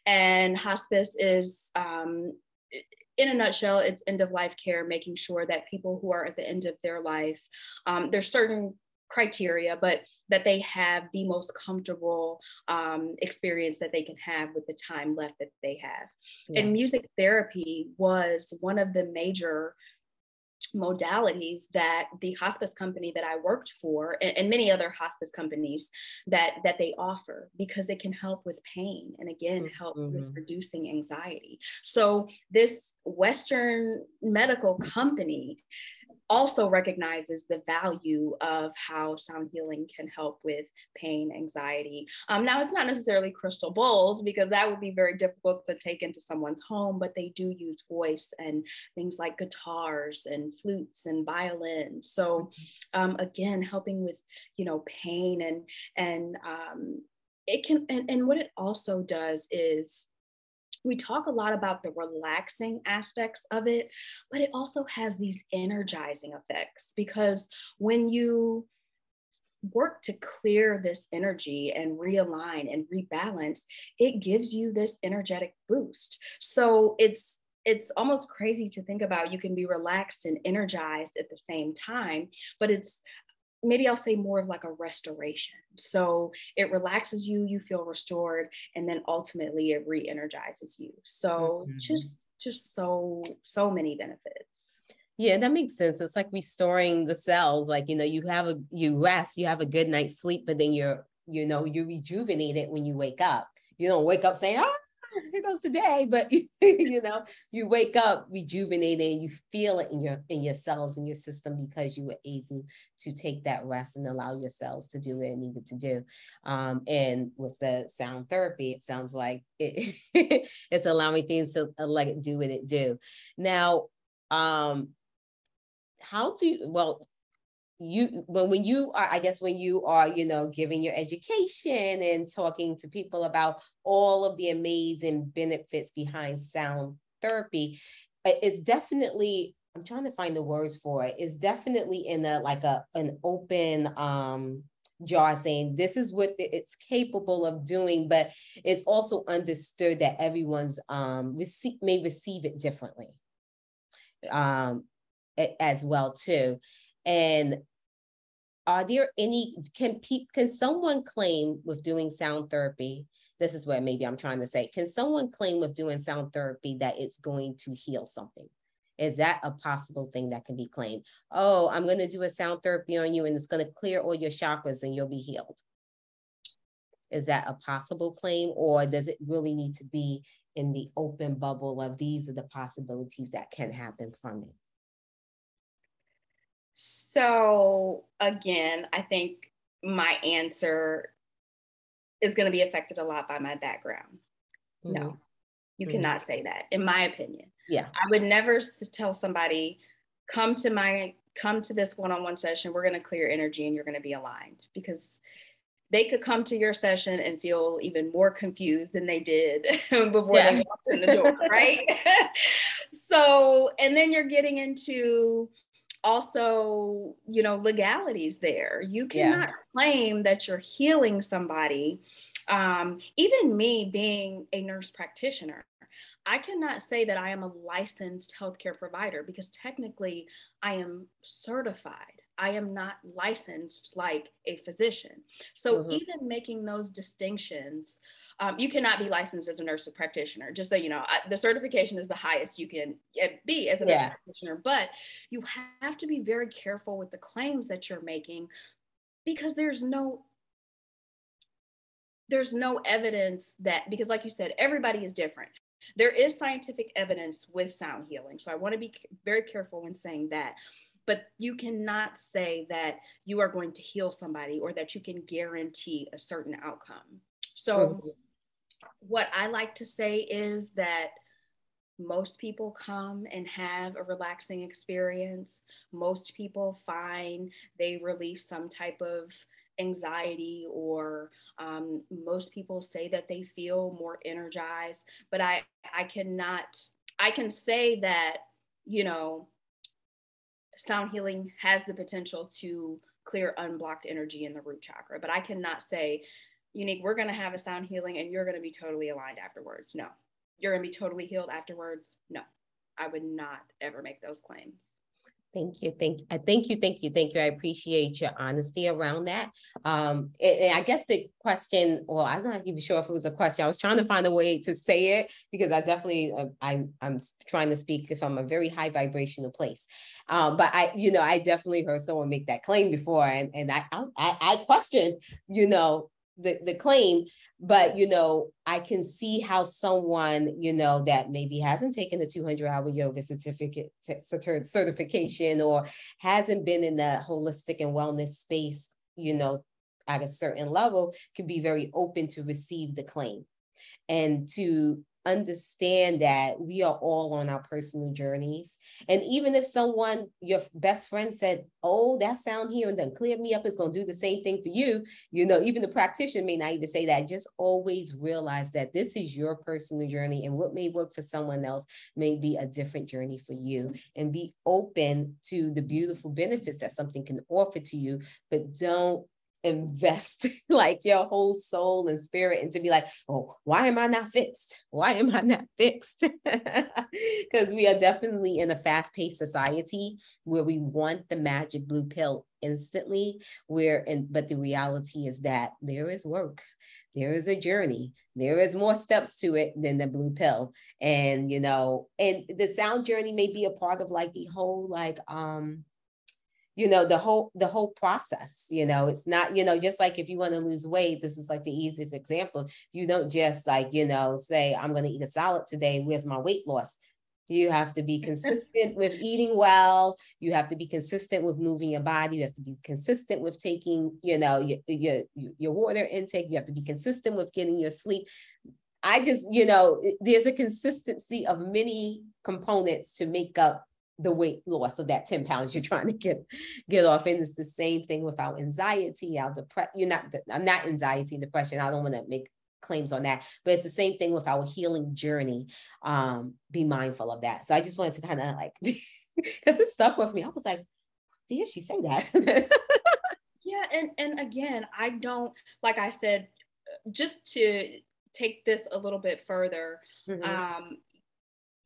And hospice is, um, in a nutshell, it's end of life care, making sure that people who are at the end of their life, um, there's certain criteria, but that they have the most comfortable um, experience that they can have with the time left that they have. Yeah. And music therapy was one of the major modalities that the hospice company that I worked for and, and, many other hospice companies that that they offer because it can help with pain and again help mm-hmm. with reducing anxiety. So this Western medical company also recognizes the value of how sound healing can help with pain, anxiety. Um, now, it's not necessarily crystal bowls because that would be very difficult to take into someone's home, but they do use voice and things like guitars and flutes and violins. So, um, again, helping with you know pain and and um, it can and, and what it also does is we talk a lot about the relaxing aspects of it, but it also has these energizing effects because when you work to clear this energy and realign and rebalance, it gives you this energetic boost. So it's it's almost crazy to think about you can be relaxed and energized at the same time, but it's maybe I'll say more of like a restoration. So it relaxes you, you feel restored, and then ultimately it re-energizes you. So mm-hmm. just just so so many benefits. Yeah, that makes sense. It's like restoring the cells. Like, you know, you have a you rest, you have a good night's sleep, but then you're, you know, you're rejuvenated when you wake up. You don't wake up saying, ah, here goes the day but you know you wake up rejuvenated and you feel it in your in your cells in your system because you were able to take that rest and allow your cells to do what it needed to do. Um, and with the sound therapy it sounds like it, it's allowing things to uh, let it do what it do. Now um how do you well you when when you are i guess when you are you know giving your education and talking to people about all of the amazing benefits behind sound therapy it's definitely i'm trying to find the words for it it's definitely in a like a an open um jar saying this is what it's capable of doing but it's also understood that everyone's um receive, may receive it differently um as well too and are there any can pe- can someone claim with doing sound therapy? This is what maybe I'm trying to say. Can someone claim with doing sound therapy that it's going to heal something? Is that a possible thing that can be claimed? Oh, I'm going to do a sound therapy on you and it's going to clear all your chakras and you'll be healed. Is that a possible claim or does it really need to be in the open bubble of these are the possibilities that can happen from it? So again, I think my answer is going to be affected a lot by my background. Mm-hmm. No, you mm-hmm. cannot say that, in my opinion. Yeah, I would never tell somebody, "Come to my come to this one-on-one session. We're going to clear energy, and you're going to be aligned," because they could come to your session and feel even more confused than they did before yeah. they walked in the door, right? so, and then you're getting into also, you know, legalities there. You cannot yeah. claim that you're healing somebody. Um, even me being a nurse practitioner, I cannot say that I am a licensed healthcare provider because technically I am certified. I am not licensed like a physician. So mm-hmm. even making those distinctions, um, you cannot be licensed as a nurse practitioner. Just so you know, I, the certification is the highest you can eh, be as a yeah. nurse practitioner, but you have to be very careful with the claims that you're making because there's no there's no evidence that because like you said everybody is different there is scientific evidence with sound healing so i want to be very careful when saying that but you cannot say that you are going to heal somebody or that you can guarantee a certain outcome. So, mm-hmm. what I like to say is that most people come and have a relaxing experience. Most people find they release some type of anxiety, or um, most people say that they feel more energized. But I, I cannot, I can say that, you know, sound healing has the potential to clear unblocked energy in the root chakra. But I cannot say, unique, we're going to have a sound healing and you're going to be totally aligned afterwards. No. You're going to be totally healed afterwards. No. I would not ever make those claims. Thank you. Thank uh, thank you. Thank you. Thank you. I appreciate your honesty around that. Um, and, and I guess the question, well, I'm not even sure if it was a question. I was trying to find a way to say it because I definitely uh, I'm I'm trying to speak from a very high vibrational place. Um, but I, you know, I definitely heard someone make that claim before, and and I I, I question, you know, the, the claim but you know i can see how someone you know that maybe hasn't taken the 200 hour yoga certificate certification or hasn't been in the holistic and wellness space you know at a certain level could be very open to receive the claim. And to understand that we are all on our personal journeys. And even if someone, your best friend said, Oh, that sound here and then clear me up is going to do the same thing for you, you know, even the practitioner may not even say that. Just always realize that this is your personal journey and what may work for someone else may be a different journey for you. And be open to the beautiful benefits that something can offer to you, but don't invest like your whole soul and spirit and to be like, oh, why am I not fixed? Why am I not fixed? Because we are definitely in a fast paced society where we want the magic blue pill instantly where and but the reality is that there is work there is a journey there is more steps to it than the blue pill and you know and the sound journey may be a part of like the whole like um you know the whole the whole process you know it's not you know just like if you want to lose weight this is like the easiest example you don't just like you know say i'm going to eat a salad today where's my weight loss you have to be consistent with eating well. You have to be consistent with moving your body. You have to be consistent with taking, you know, your, your, your water intake. You have to be consistent with getting your sleep. I just, you know, there's a consistency of many components to make up the weight loss of that 10 pounds you're trying to get get off and it's the same thing with our anxiety our depression you're not i'm not anxiety and depression i don't want to make claims on that. But it's the same thing with our healing journey. Um, be mindful of that. So I just wanted to kind of like, because it stuck with me. I was like, did she say that? yeah, and and again, I don't like I said, just to take this a little bit further. Mm-hmm. Um,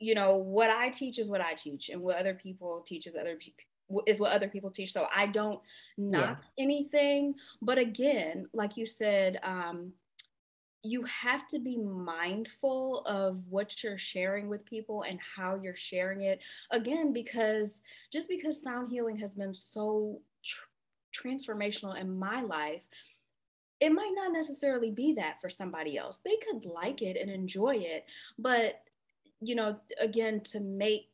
you know, what I teach is what I teach, and what other people teach is other people is what other people teach. So I don't knock yeah. anything. But again, like you said, um, you have to be mindful of what you're sharing with people and how you're sharing it again because just because sound healing has been so tr- transformational in my life it might not necessarily be that for somebody else they could like it and enjoy it but you know again to make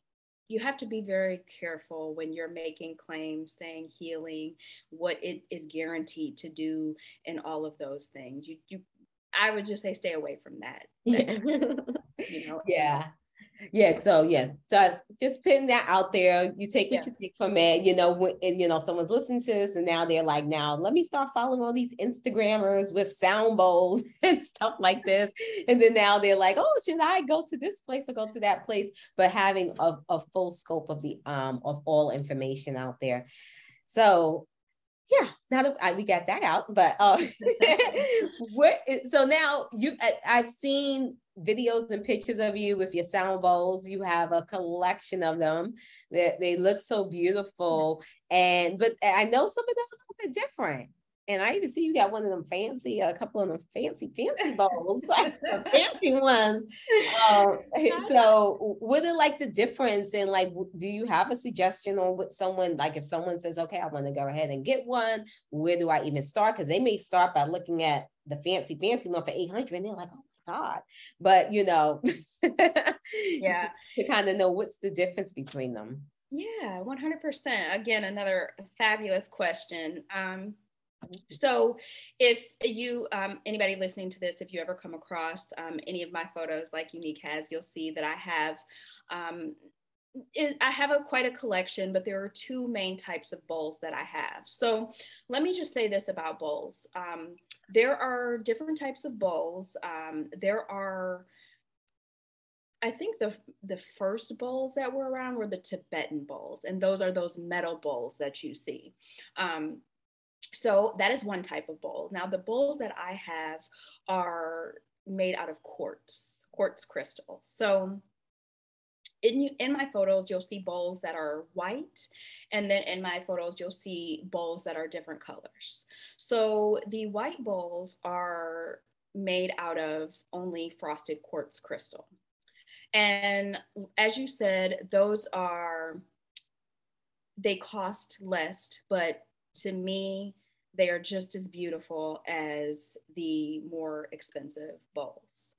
you have to be very careful when you're making claims saying healing what it is guaranteed to do and all of those things you you I would just say stay away from that. Yeah. you know. Yeah. Yeah. So yeah. So just putting that out there. You take what yeah. you take from it. You know, when you know someone's listening to this and now they're like, now let me start following all these Instagrammers with sound bowls and stuff like this. And then now they're like, oh, should I go to this place or go to that place? But having a, a full scope of the um of all information out there. So yeah now that I, we got that out but uh what so now you I, i've seen videos and pictures of you with your sound bowls you have a collection of them they, they look so beautiful and but i know some of them are a little bit different and I even see you got one of them fancy, a couple of them fancy, fancy bowls, fancy ones. Um, so, what are like the difference? And like, do you have a suggestion on what someone like if someone says, "Okay, I want to go ahead and get one," where do I even start? Because they may start by looking at the fancy, fancy one for eight hundred, and they're like, "Oh god!" But you know, yeah, to, to kind of know what's the difference between them. Yeah, 100%. Again, another fabulous question. Um, so if you, um, anybody listening to this, if you ever come across um, any of my photos like Unique has, you'll see that I have, um, it, I have a quite a collection, but there are two main types of bowls that I have. So let me just say this about bowls. Um, there are different types of bowls. Um, there are, I think the the first bowls that were around were the Tibetan bowls, and those are those metal bowls that you see. Um, so that is one type of bowl. Now the bowls that I have are made out of quartz, quartz crystal. So in, in my photos, you'll see bowls that are white. And then in my photos, you'll see bowls that are different colors. So the white bowls are made out of only frosted quartz crystal. And as you said, those are, they cost less, but to me, they are just as beautiful as the more expensive bowls.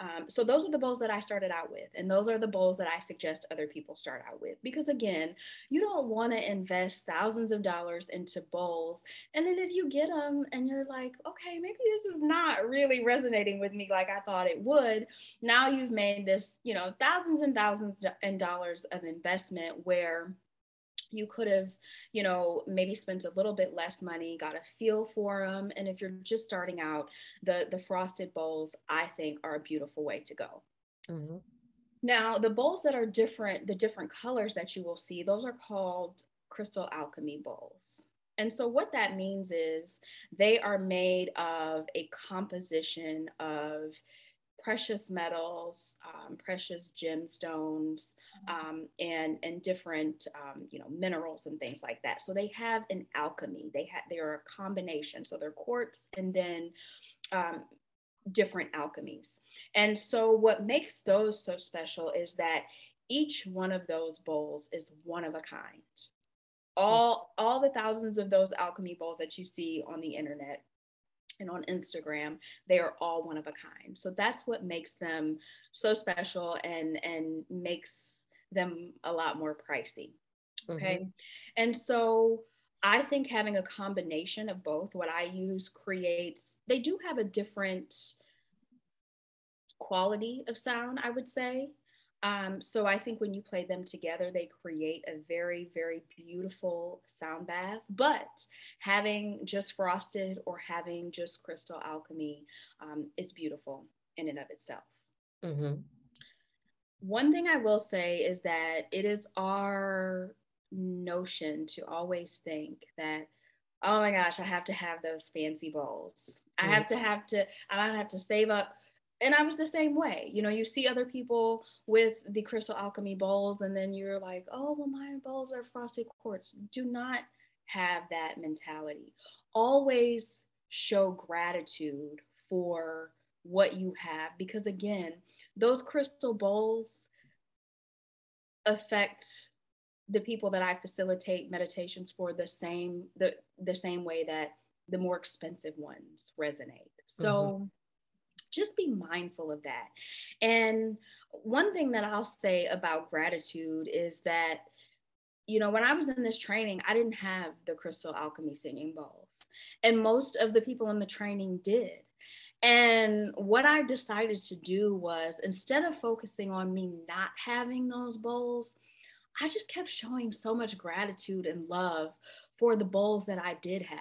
Um, so those are the bowls that I started out with, and those are the bowls that I suggest other people start out with. Because again, you don't want to invest thousands of dollars into bowls, and then if you get them and you're like, okay, maybe this is not really resonating with me like I thought it would. Now you've made this, you know, thousands and thousands and dollars of investment where you could have, you know, maybe spent a little bit less money, got a feel for them. And if you're just starting out, the the frosted bowls, I think, are a beautiful way to go. Mm-hmm. Now, the bowls that are different, the different colors that you will see, those are called crystal alchemy bowls. And so, what that means is they are made of a composition of precious metals, um, precious gemstones, mm-hmm. um, and and different um, you know minerals and things like that. So they have an alchemy. They have they are a combination. So they're quartz and then um, different alchemies. And so what makes those so special is that each one of those bowls is one of a kind. All all the thousands of those alchemy bowls that you see on the internet and on Instagram, they are all one of a kind. So that's what makes them so special and and makes them a lot more pricey. Okay. Mm-hmm. And so I think having a combination of both, what I use creates, they do have a different quality of sound, I would say. Um, so I think when you play them together, they create a very, very beautiful sound bath. But having just frosted or having just crystal alchemy um, is beautiful in and of itself. Mm-hmm. One thing I will say is that it is our notion to always think that oh my gosh i have to have those fancy bowls i have to have to i don't have to save up and I was the same way. You know, you see other people with the crystal alchemy bowls, and then you're like, oh, well, my bowls are frosted quartz. Do not have that mentality. Always show gratitude for what you have, because again, those crystal bowls affect the people that I facilitate meditations for the same the the same way that the more expensive ones resonate. So mm-hmm just be mindful of that. And one thing that I'll say about gratitude is that, you know, when I was in this training, I didn't have the crystal alchemy singing bowls, and most of the people in the training did. And what I decided to do was instead of focusing on me not having those bowls, I just kept showing so much gratitude and love for the bowls that I did have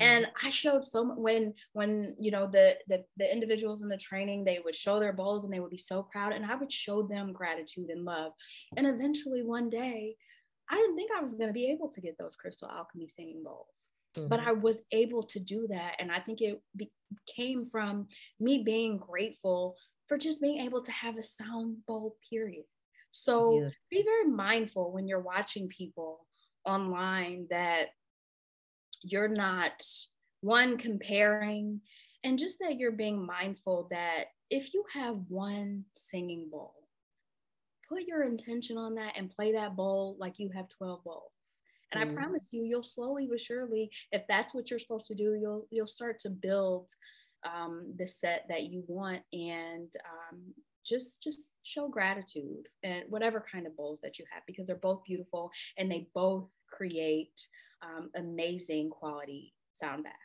and mm-hmm. i showed so much when when you know the, the the individuals in the training they would show their bowls and they would be so proud and i would show them gratitude and love and eventually one day i didn't think i was going to be able to get those crystal alchemy singing bowls mm-hmm. but i was able to do that and i think it be- came from me being grateful for just being able to have a sound bowl period so yeah. be very mindful when you're watching people online that you're not one comparing and just that you're being mindful that if you have one singing bowl put your intention on that and play that bowl like you have 12 bowls and mm. i promise you you'll slowly but surely if that's what you're supposed to do you'll you'll start to build um, the set that you want and um, just just show gratitude and whatever kind of bowls that you have because they're both beautiful and they both create um, amazing quality sound baths.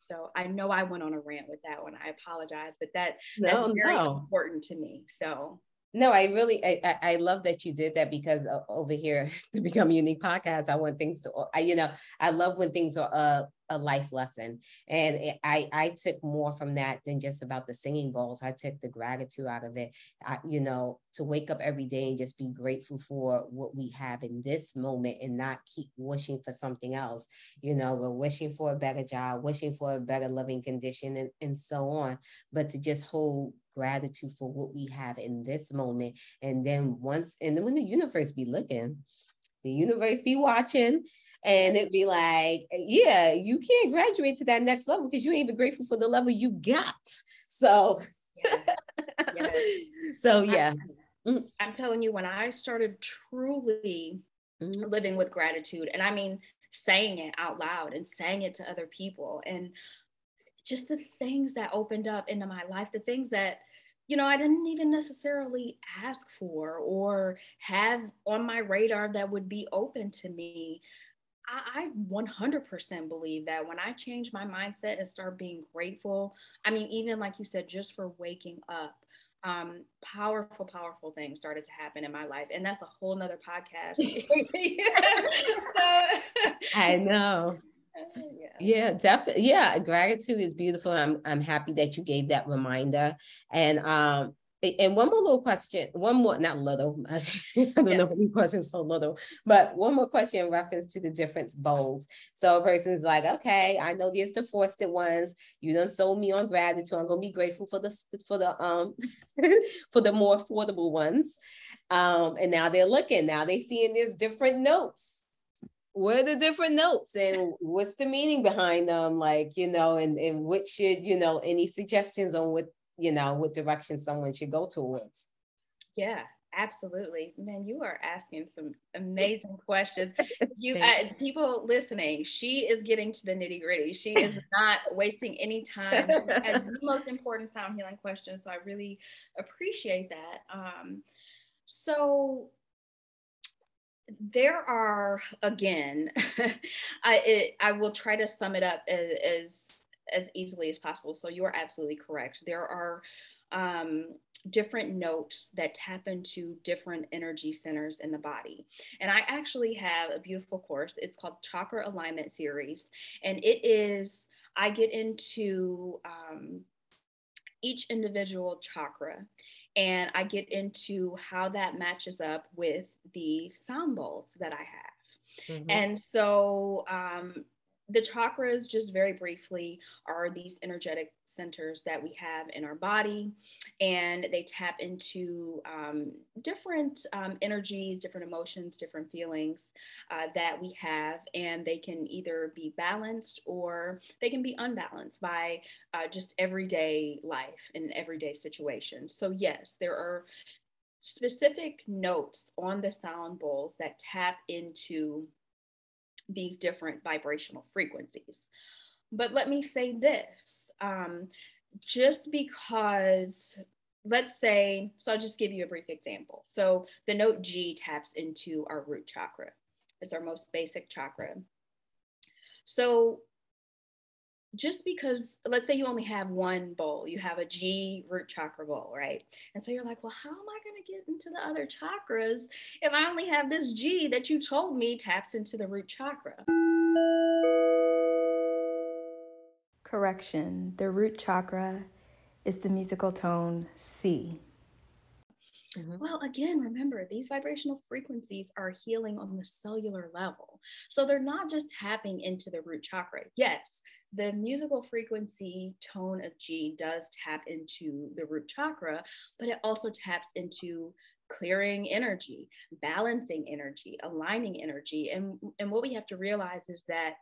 So I know I went on a rant with that one. I apologize, but that no, that's very no. important to me. So no, I really I, I love that you did that because over here to become unique podcast, I want things to I you know I love when things are uh a life lesson. And I, I took more from that than just about the singing bowls. I took the gratitude out of it, I, you know, to wake up every day and just be grateful for what we have in this moment and not keep wishing for something else. You know, we're wishing for a better job, wishing for a better living condition, and, and so on. But to just hold gratitude for what we have in this moment. And then once, and then when the universe be looking, the universe be watching and it'd be like, yeah, you can't graduate to that next level because you ain't even grateful for the level you got. So, so yeah. I'm. I'm, telling you, when I started truly mm-hmm. living with gratitude, and I mean saying it out loud and saying it to other people, and just the things that opened up into my life, the things that you know, I didn't even necessarily ask for or have on my radar that would be open to me. I, 100% believe that when I change my mindset and start being grateful, I mean, even like you said, just for waking up, um, powerful, powerful things started to happen in my life. And that's a whole nother podcast. I know. Yeah. yeah, definitely. Yeah, gratitude is beautiful. I'm I'm happy that you gave that reminder. And um and one more little question, one more, not little, I don't yeah. know if the question's so little, but one more question in reference to the different bowls. So a person's like, okay, I know there's the frosted ones. You done sold me on gratitude. I'm gonna be grateful for the for the um for the more affordable ones. Um, and now they're looking, now they seeing there's different notes. What are the different notes and what's the meaning behind them? Like, you know, and, and what should, you know, any suggestions on what you know, what direction someone should go towards. Yeah, absolutely. Man you are asking some amazing questions. You uh, people listening she is getting to the nitty gritty. She is not wasting any time. She has the most important sound healing question so i really appreciate that. Um, so there are again i it, i will try to sum it up as, as as easily as possible. So you are absolutely correct. There are um, different notes that tap into different energy centers in the body. And I actually have a beautiful course. It's called Chakra Alignment Series. And it is, I get into um, each individual chakra and I get into how that matches up with the sound bowls that I have. Mm-hmm. And so um, the chakras, just very briefly, are these energetic centers that we have in our body, and they tap into um, different um, energies, different emotions, different feelings uh, that we have, and they can either be balanced or they can be unbalanced by uh, just everyday life and everyday situations. So, yes, there are specific notes on the sound bowls that tap into these different vibrational frequencies. But let me say this um, just because, let's say, so I'll just give you a brief example. So the note G taps into our root chakra, it's our most basic chakra. So just because let's say you only have one bowl you have a g root chakra bowl right and so you're like well how am i going to get into the other chakras if i only have this g that you told me taps into the root chakra correction the root chakra is the musical tone c Mm-hmm. Well, again, remember these vibrational frequencies are healing on the cellular level. So they're not just tapping into the root chakra. Yes, the musical frequency tone of G does tap into the root chakra, but it also taps into clearing energy, balancing energy, aligning energy. And, and what we have to realize is that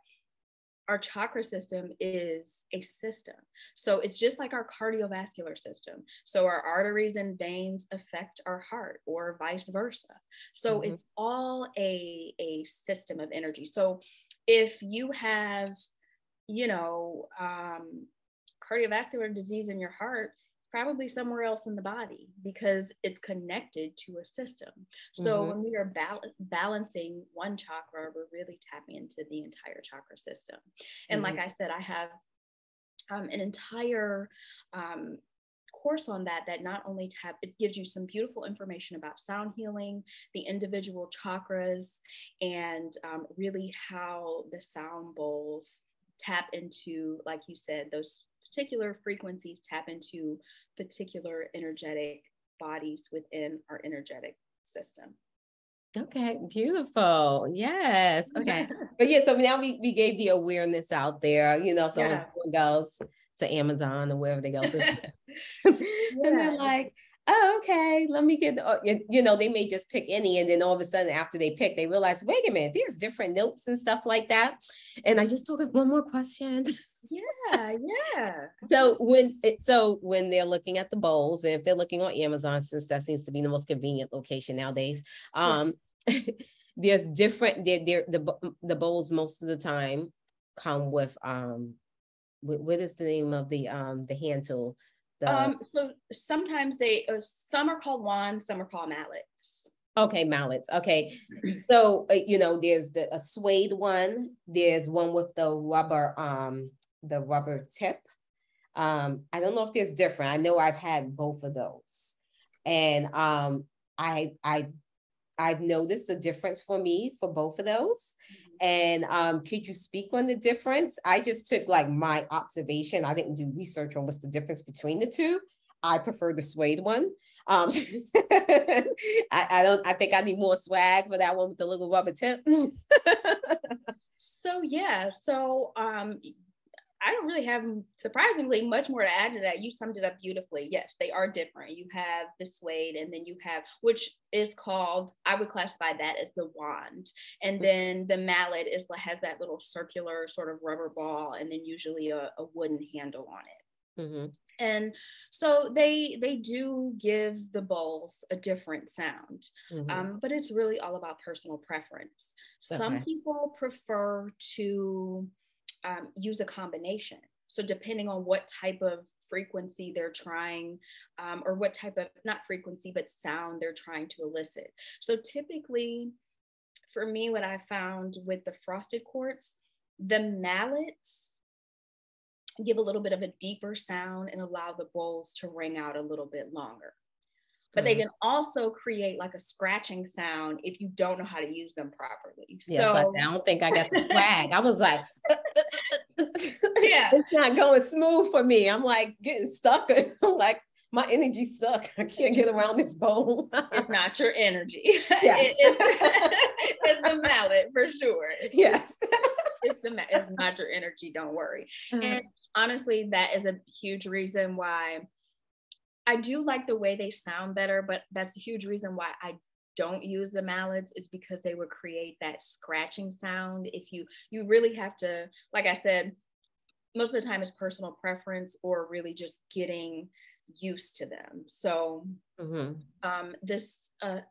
our chakra system is a system. So it's just like our cardiovascular system. So our arteries and veins affect our heart or vice versa. So mm-hmm. it's all a, a system of energy. So if you have you know, um, cardiovascular disease in your heart is probably somewhere else in the body because it's connected to a system. So mm-hmm. when we are bal- balancing one chakra, we're really tapping into the entire chakra system. And mm-hmm. like I said, I have um, an entire um, course on that that not only tap it gives you some beautiful information about sound healing the individual chakras and um, really how the sound bowls tap into, like you said, those particular frequencies tap into particular energetic bodies within our energetic system. Okay, beautiful. Yes. Okay. but yeah, so now we, we gave the awareness out there, you know, so yeah. when goes to Amazon or wherever they go to. yeah. and they're like, oh, okay, let me get, uh, you know, they may just pick any. And then all of a sudden, after they pick, they realize, wait a minute, there's different notes and stuff like that. And I just took one more question. Yeah, yeah. so when so when they're looking at the bowls, and if they're looking on Amazon, since that seems to be the most convenient location nowadays, um, there's different. They're, the the bowls most of the time come with um, what is the name of the um the hand tool? The... Um, so sometimes they, uh, some are called wands, some are called mallets. Okay, mallets. Okay, so uh, you know, there's the a suede one. There's one with the rubber, um, the rubber tip. Um, I don't know if there's different. I know I've had both of those, and um, I I I've noticed a difference for me for both of those. And um, could you speak on the difference? I just took like my observation. I didn't do research on what's the difference between the two. I prefer the suede one. Um, I, I don't. I think I need more swag for that one with the little rubber tip. so yeah, so um, I don't really have surprisingly much more to add to that. You summed it up beautifully. Yes, they are different. You have the suede, and then you have which is called I would classify that as the wand, and mm-hmm. then the mallet is has that little circular sort of rubber ball, and then usually a, a wooden handle on it. Mm-hmm. And so they they do give the bowls a different sound, mm-hmm. um, but it's really all about personal preference. Okay. Some people prefer to um, use a combination. So depending on what type of frequency they're trying um, or what type of not frequency but sound they're trying to elicit so typically for me what i found with the frosted quartz the mallets give a little bit of a deeper sound and allow the bowls to ring out a little bit longer but they mm. can also create like a scratching sound if you don't know how to use them properly. Yeah, so I don't think I got the swag. I was like, uh, uh, uh, yeah, it's not going smooth for me. I'm like getting stuck. I'm like, my energy stuck. I can't get around this bone. it's not your energy. Yes. It, it's, it's, the mallet for sure. Yes. it's the it's not your energy. Don't worry. Mm-hmm. And honestly, that is a huge reason why I do like the way they sound better, but that's a huge reason why I don't use the mallets is because they would create that scratching sound. If you you really have to, like I said, most of the time it's personal preference or really just getting used to them. So mm-hmm. um, this uh,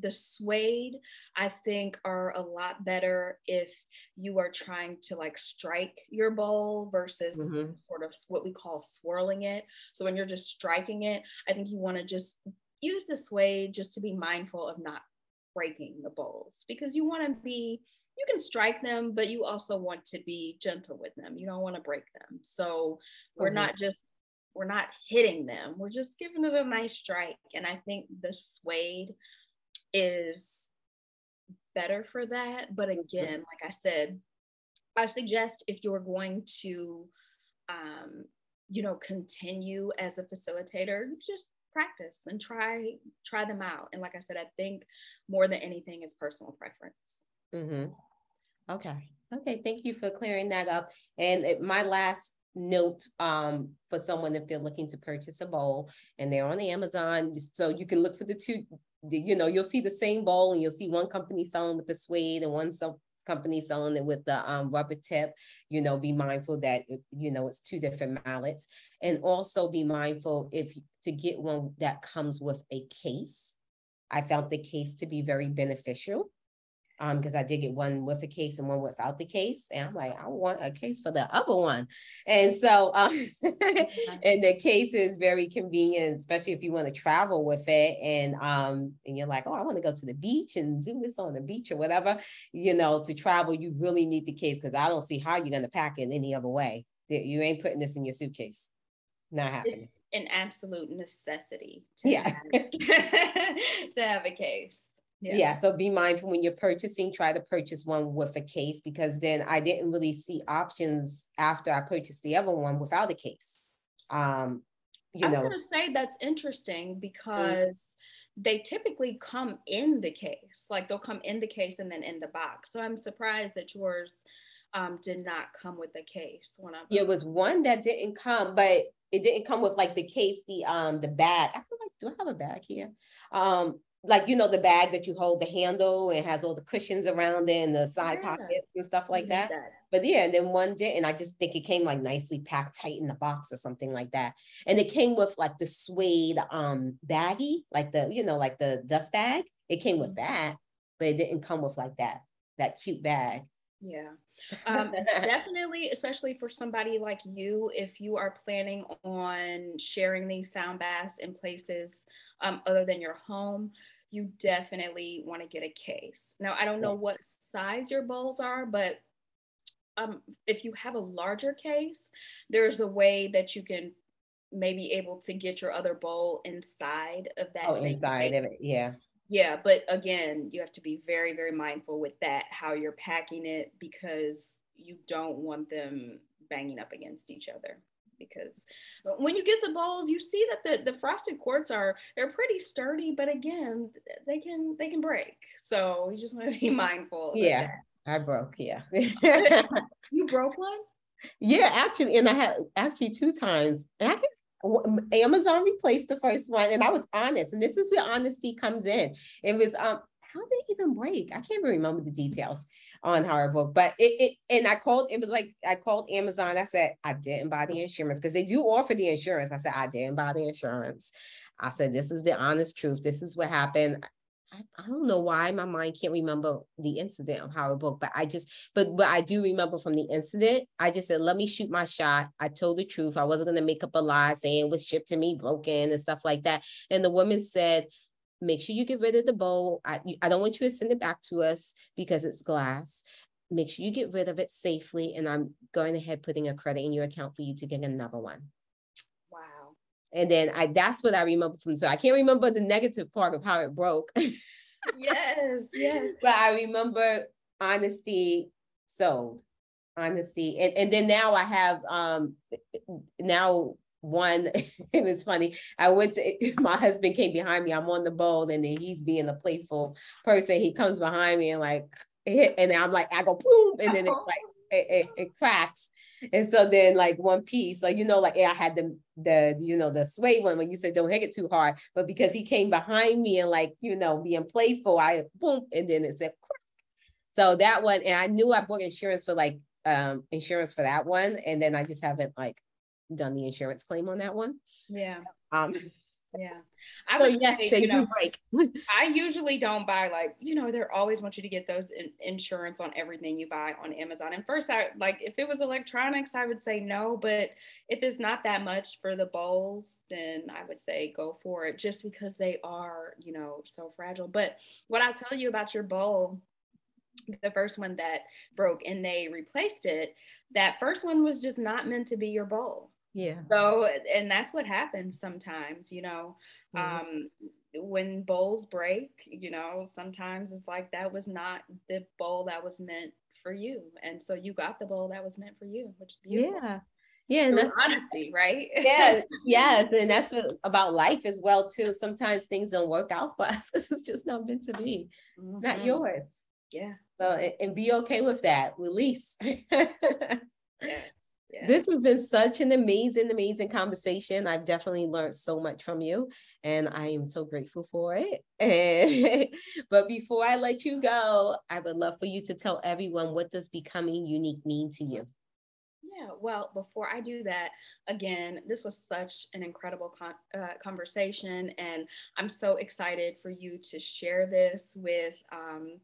the suede i think are a lot better if you are trying to like strike your bowl versus mm-hmm. sort of what we call swirling it. So when you're just striking it i think you want to just use the suede just to be mindful of not breaking the bowls because you want to be you can strike them but you also want to be gentle with them. You don't want to break them. So we're mm-hmm. not just we're not hitting them. We're just giving it a nice strike. And i think the suede is better for that. But again, like I said, I suggest if you're going to, um, you know, continue as a facilitator, just practice and try try them out. And like I said, I think more than anything is personal preference. Mm-hmm. Okay. Okay. Thank you for clearing that up. And it, my last note um, for someone if they're looking to purchase a bowl and they're on the Amazon, so you can look for the two you know, you'll see the same bowl and you'll see one company selling with the suede and one some company selling it with the um, rubber tip, you know, be mindful that, you know, it's two different mallets. And also be mindful if to get one that comes with a case. I found the case to be very beneficial um because I did get one with a case and one without the case and I'm like I want a case for the other one. And so um and the case is very convenient especially if you want to travel with it and um and you're like oh I want to go to the beach and do this on the beach or whatever you know to travel you really need the case because I don't see how you're going to pack it any other way. You ain't putting this in your suitcase. Not happening. it's an absolute necessity to yeah. have, to have a case yeah. yeah. So be mindful when you're purchasing, try to purchase one with a case because then I didn't really see options after I purchased the other one without a case. Um, you I was know, gonna say that's interesting because mm-hmm. they typically come in the case, like they'll come in the case and then in the box. So I'm surprised that yours um, did not come with a case. When I yeah, it was one that didn't come, but it didn't come with like the case, the um the bag. I feel like do I have a bag here? Um, like you know the bag that you hold the handle and has all the cushions around it and the side yeah. pockets and stuff like that. that. But yeah, and then one did, and I just think it came like nicely packed tight in the box or something like that. And it came with like the suede um baggie, like the you know like the dust bag. It came with mm-hmm. that, but it didn't come with like that that cute bag. Yeah. Um, definitely, especially for somebody like you, if you are planning on sharing these sound baths in places um, other than your home, you definitely want to get a case. Now, I don't know what size your bowls are, but um, if you have a larger case, there's a way that you can maybe able to get your other bowl inside of that. Oh, inside case. of it, yeah. Yeah, but again, you have to be very, very mindful with that, how you're packing it, because you don't want them banging up against each other. because when you get the bowls, you see that the, the frosted quartz are they're pretty sturdy, but again, they can they can break. So you just want to be mindful. Yeah, I broke. Yeah, you broke one. Yeah, actually, and I had actually two times. And I can Amazon replaced the first one, and I was honest. And this is where honesty comes in. It was um, how did it even break? I can't even remember the details on how it broke, but it, it and I called. It was like I called Amazon. I said I didn't buy the insurance because they do offer the insurance. I said I didn't buy the insurance. I said this is the honest truth. This is what happened. I, I don't know why my mind can't remember the incident of how it broke, but I just, but but I do remember from the incident. I just said, let me shoot my shot. I told the truth. I wasn't gonna make up a lie saying it was shipped to me broken and stuff like that. And the woman said, make sure you get rid of the bowl. I, I don't want you to send it back to us because it's glass. Make sure you get rid of it safely. And I'm going ahead putting a credit in your account for you to get another one. And then I that's what I remember from so I can't remember the negative part of how it broke. yes, yes. But I remember honesty sold. Honesty. And and then now I have um now one it was funny i went to my husband came behind me i'm on the bowl and then he's being a playful person he comes behind me and like hit and i'm like i go boom and then it like it, it, it cracks and so then like one piece like you know like i had the the you know the suede one when you said don't hit it too hard but because he came behind me and like you know being playful i boom and then it said crack. so that one and i knew i bought insurance for like um insurance for that one and then i just haven't like done the insurance claim on that one. Yeah. Um, yeah. I would so, say, you know, break. I usually don't buy like, you know, they always want you to get those in- insurance on everything you buy on Amazon. And first, I like if it was electronics, I would say no. But if it's not that much for the bowls, then I would say go for it just because they are, you know, so fragile. But what I'll tell you about your bowl the first one that broke and they replaced it that first one was just not meant to be your bowl yeah. So, and that's what happens sometimes, you know, mm-hmm. um, when bowls break, you know, sometimes it's like that was not the bowl that was meant for you. And so you got the bowl that was meant for you, which is beautiful. Yeah. Yeah, and that's honesty, right? yeah, yes, and that's what about life as well too. Sometimes things don't work out for us. It's just not meant to be. Mm-hmm. It's not mm-hmm. yours. Yeah. So and be okay with that. Release. yeah. This has been such an amazing, amazing conversation. I've definitely learned so much from you, and I am so grateful for it. but before I let you go, I would love for you to tell everyone what does becoming unique mean to you. Yeah, well, before I do that, again, this was such an incredible con- uh, conversation, and I'm so excited for you to share this with. Um,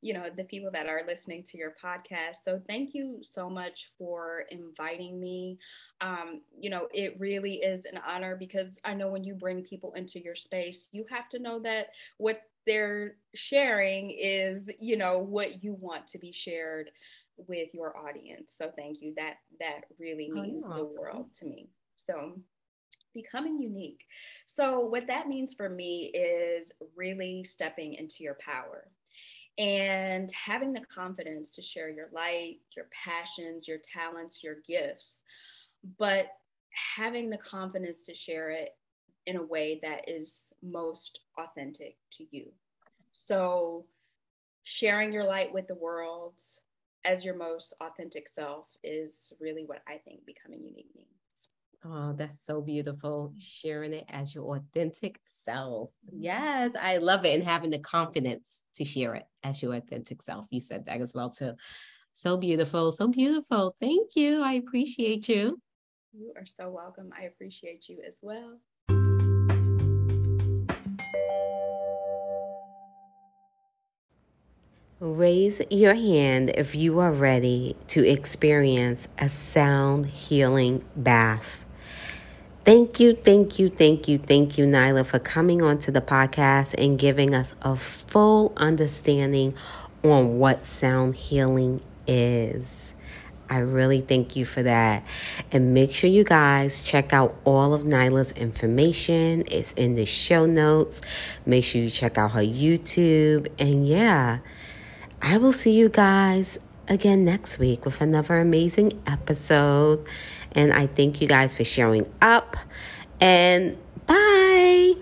you know the people that are listening to your podcast. So thank you so much for inviting me. Um, you know it really is an honor because i know when you bring people into your space you have to know that what they're sharing is you know what you want to be shared with your audience. So thank you. That that really means the world to me. So becoming unique. So what that means for me is really stepping into your power and having the confidence to share your light, your passions, your talents, your gifts, but having the confidence to share it in a way that is most authentic to you. So, sharing your light with the world as your most authentic self is really what I think becoming unique means. Oh, that's so beautiful. Sharing it as your authentic self. Mm-hmm. Yes, I love it. And having the confidence to share it as your authentic self. You said that as well, too. So beautiful. So beautiful. Thank you. I appreciate you. You are so welcome. I appreciate you as well. Raise your hand if you are ready to experience a sound healing bath. Thank you, thank you, thank you, thank you, Nyla, for coming onto the podcast and giving us a full understanding on what sound healing is. I really thank you for that. And make sure you guys check out all of Nyla's information. It's in the show notes. Make sure you check out her YouTube. And yeah, I will see you guys again next week with another amazing episode. And I thank you guys for showing up. And bye.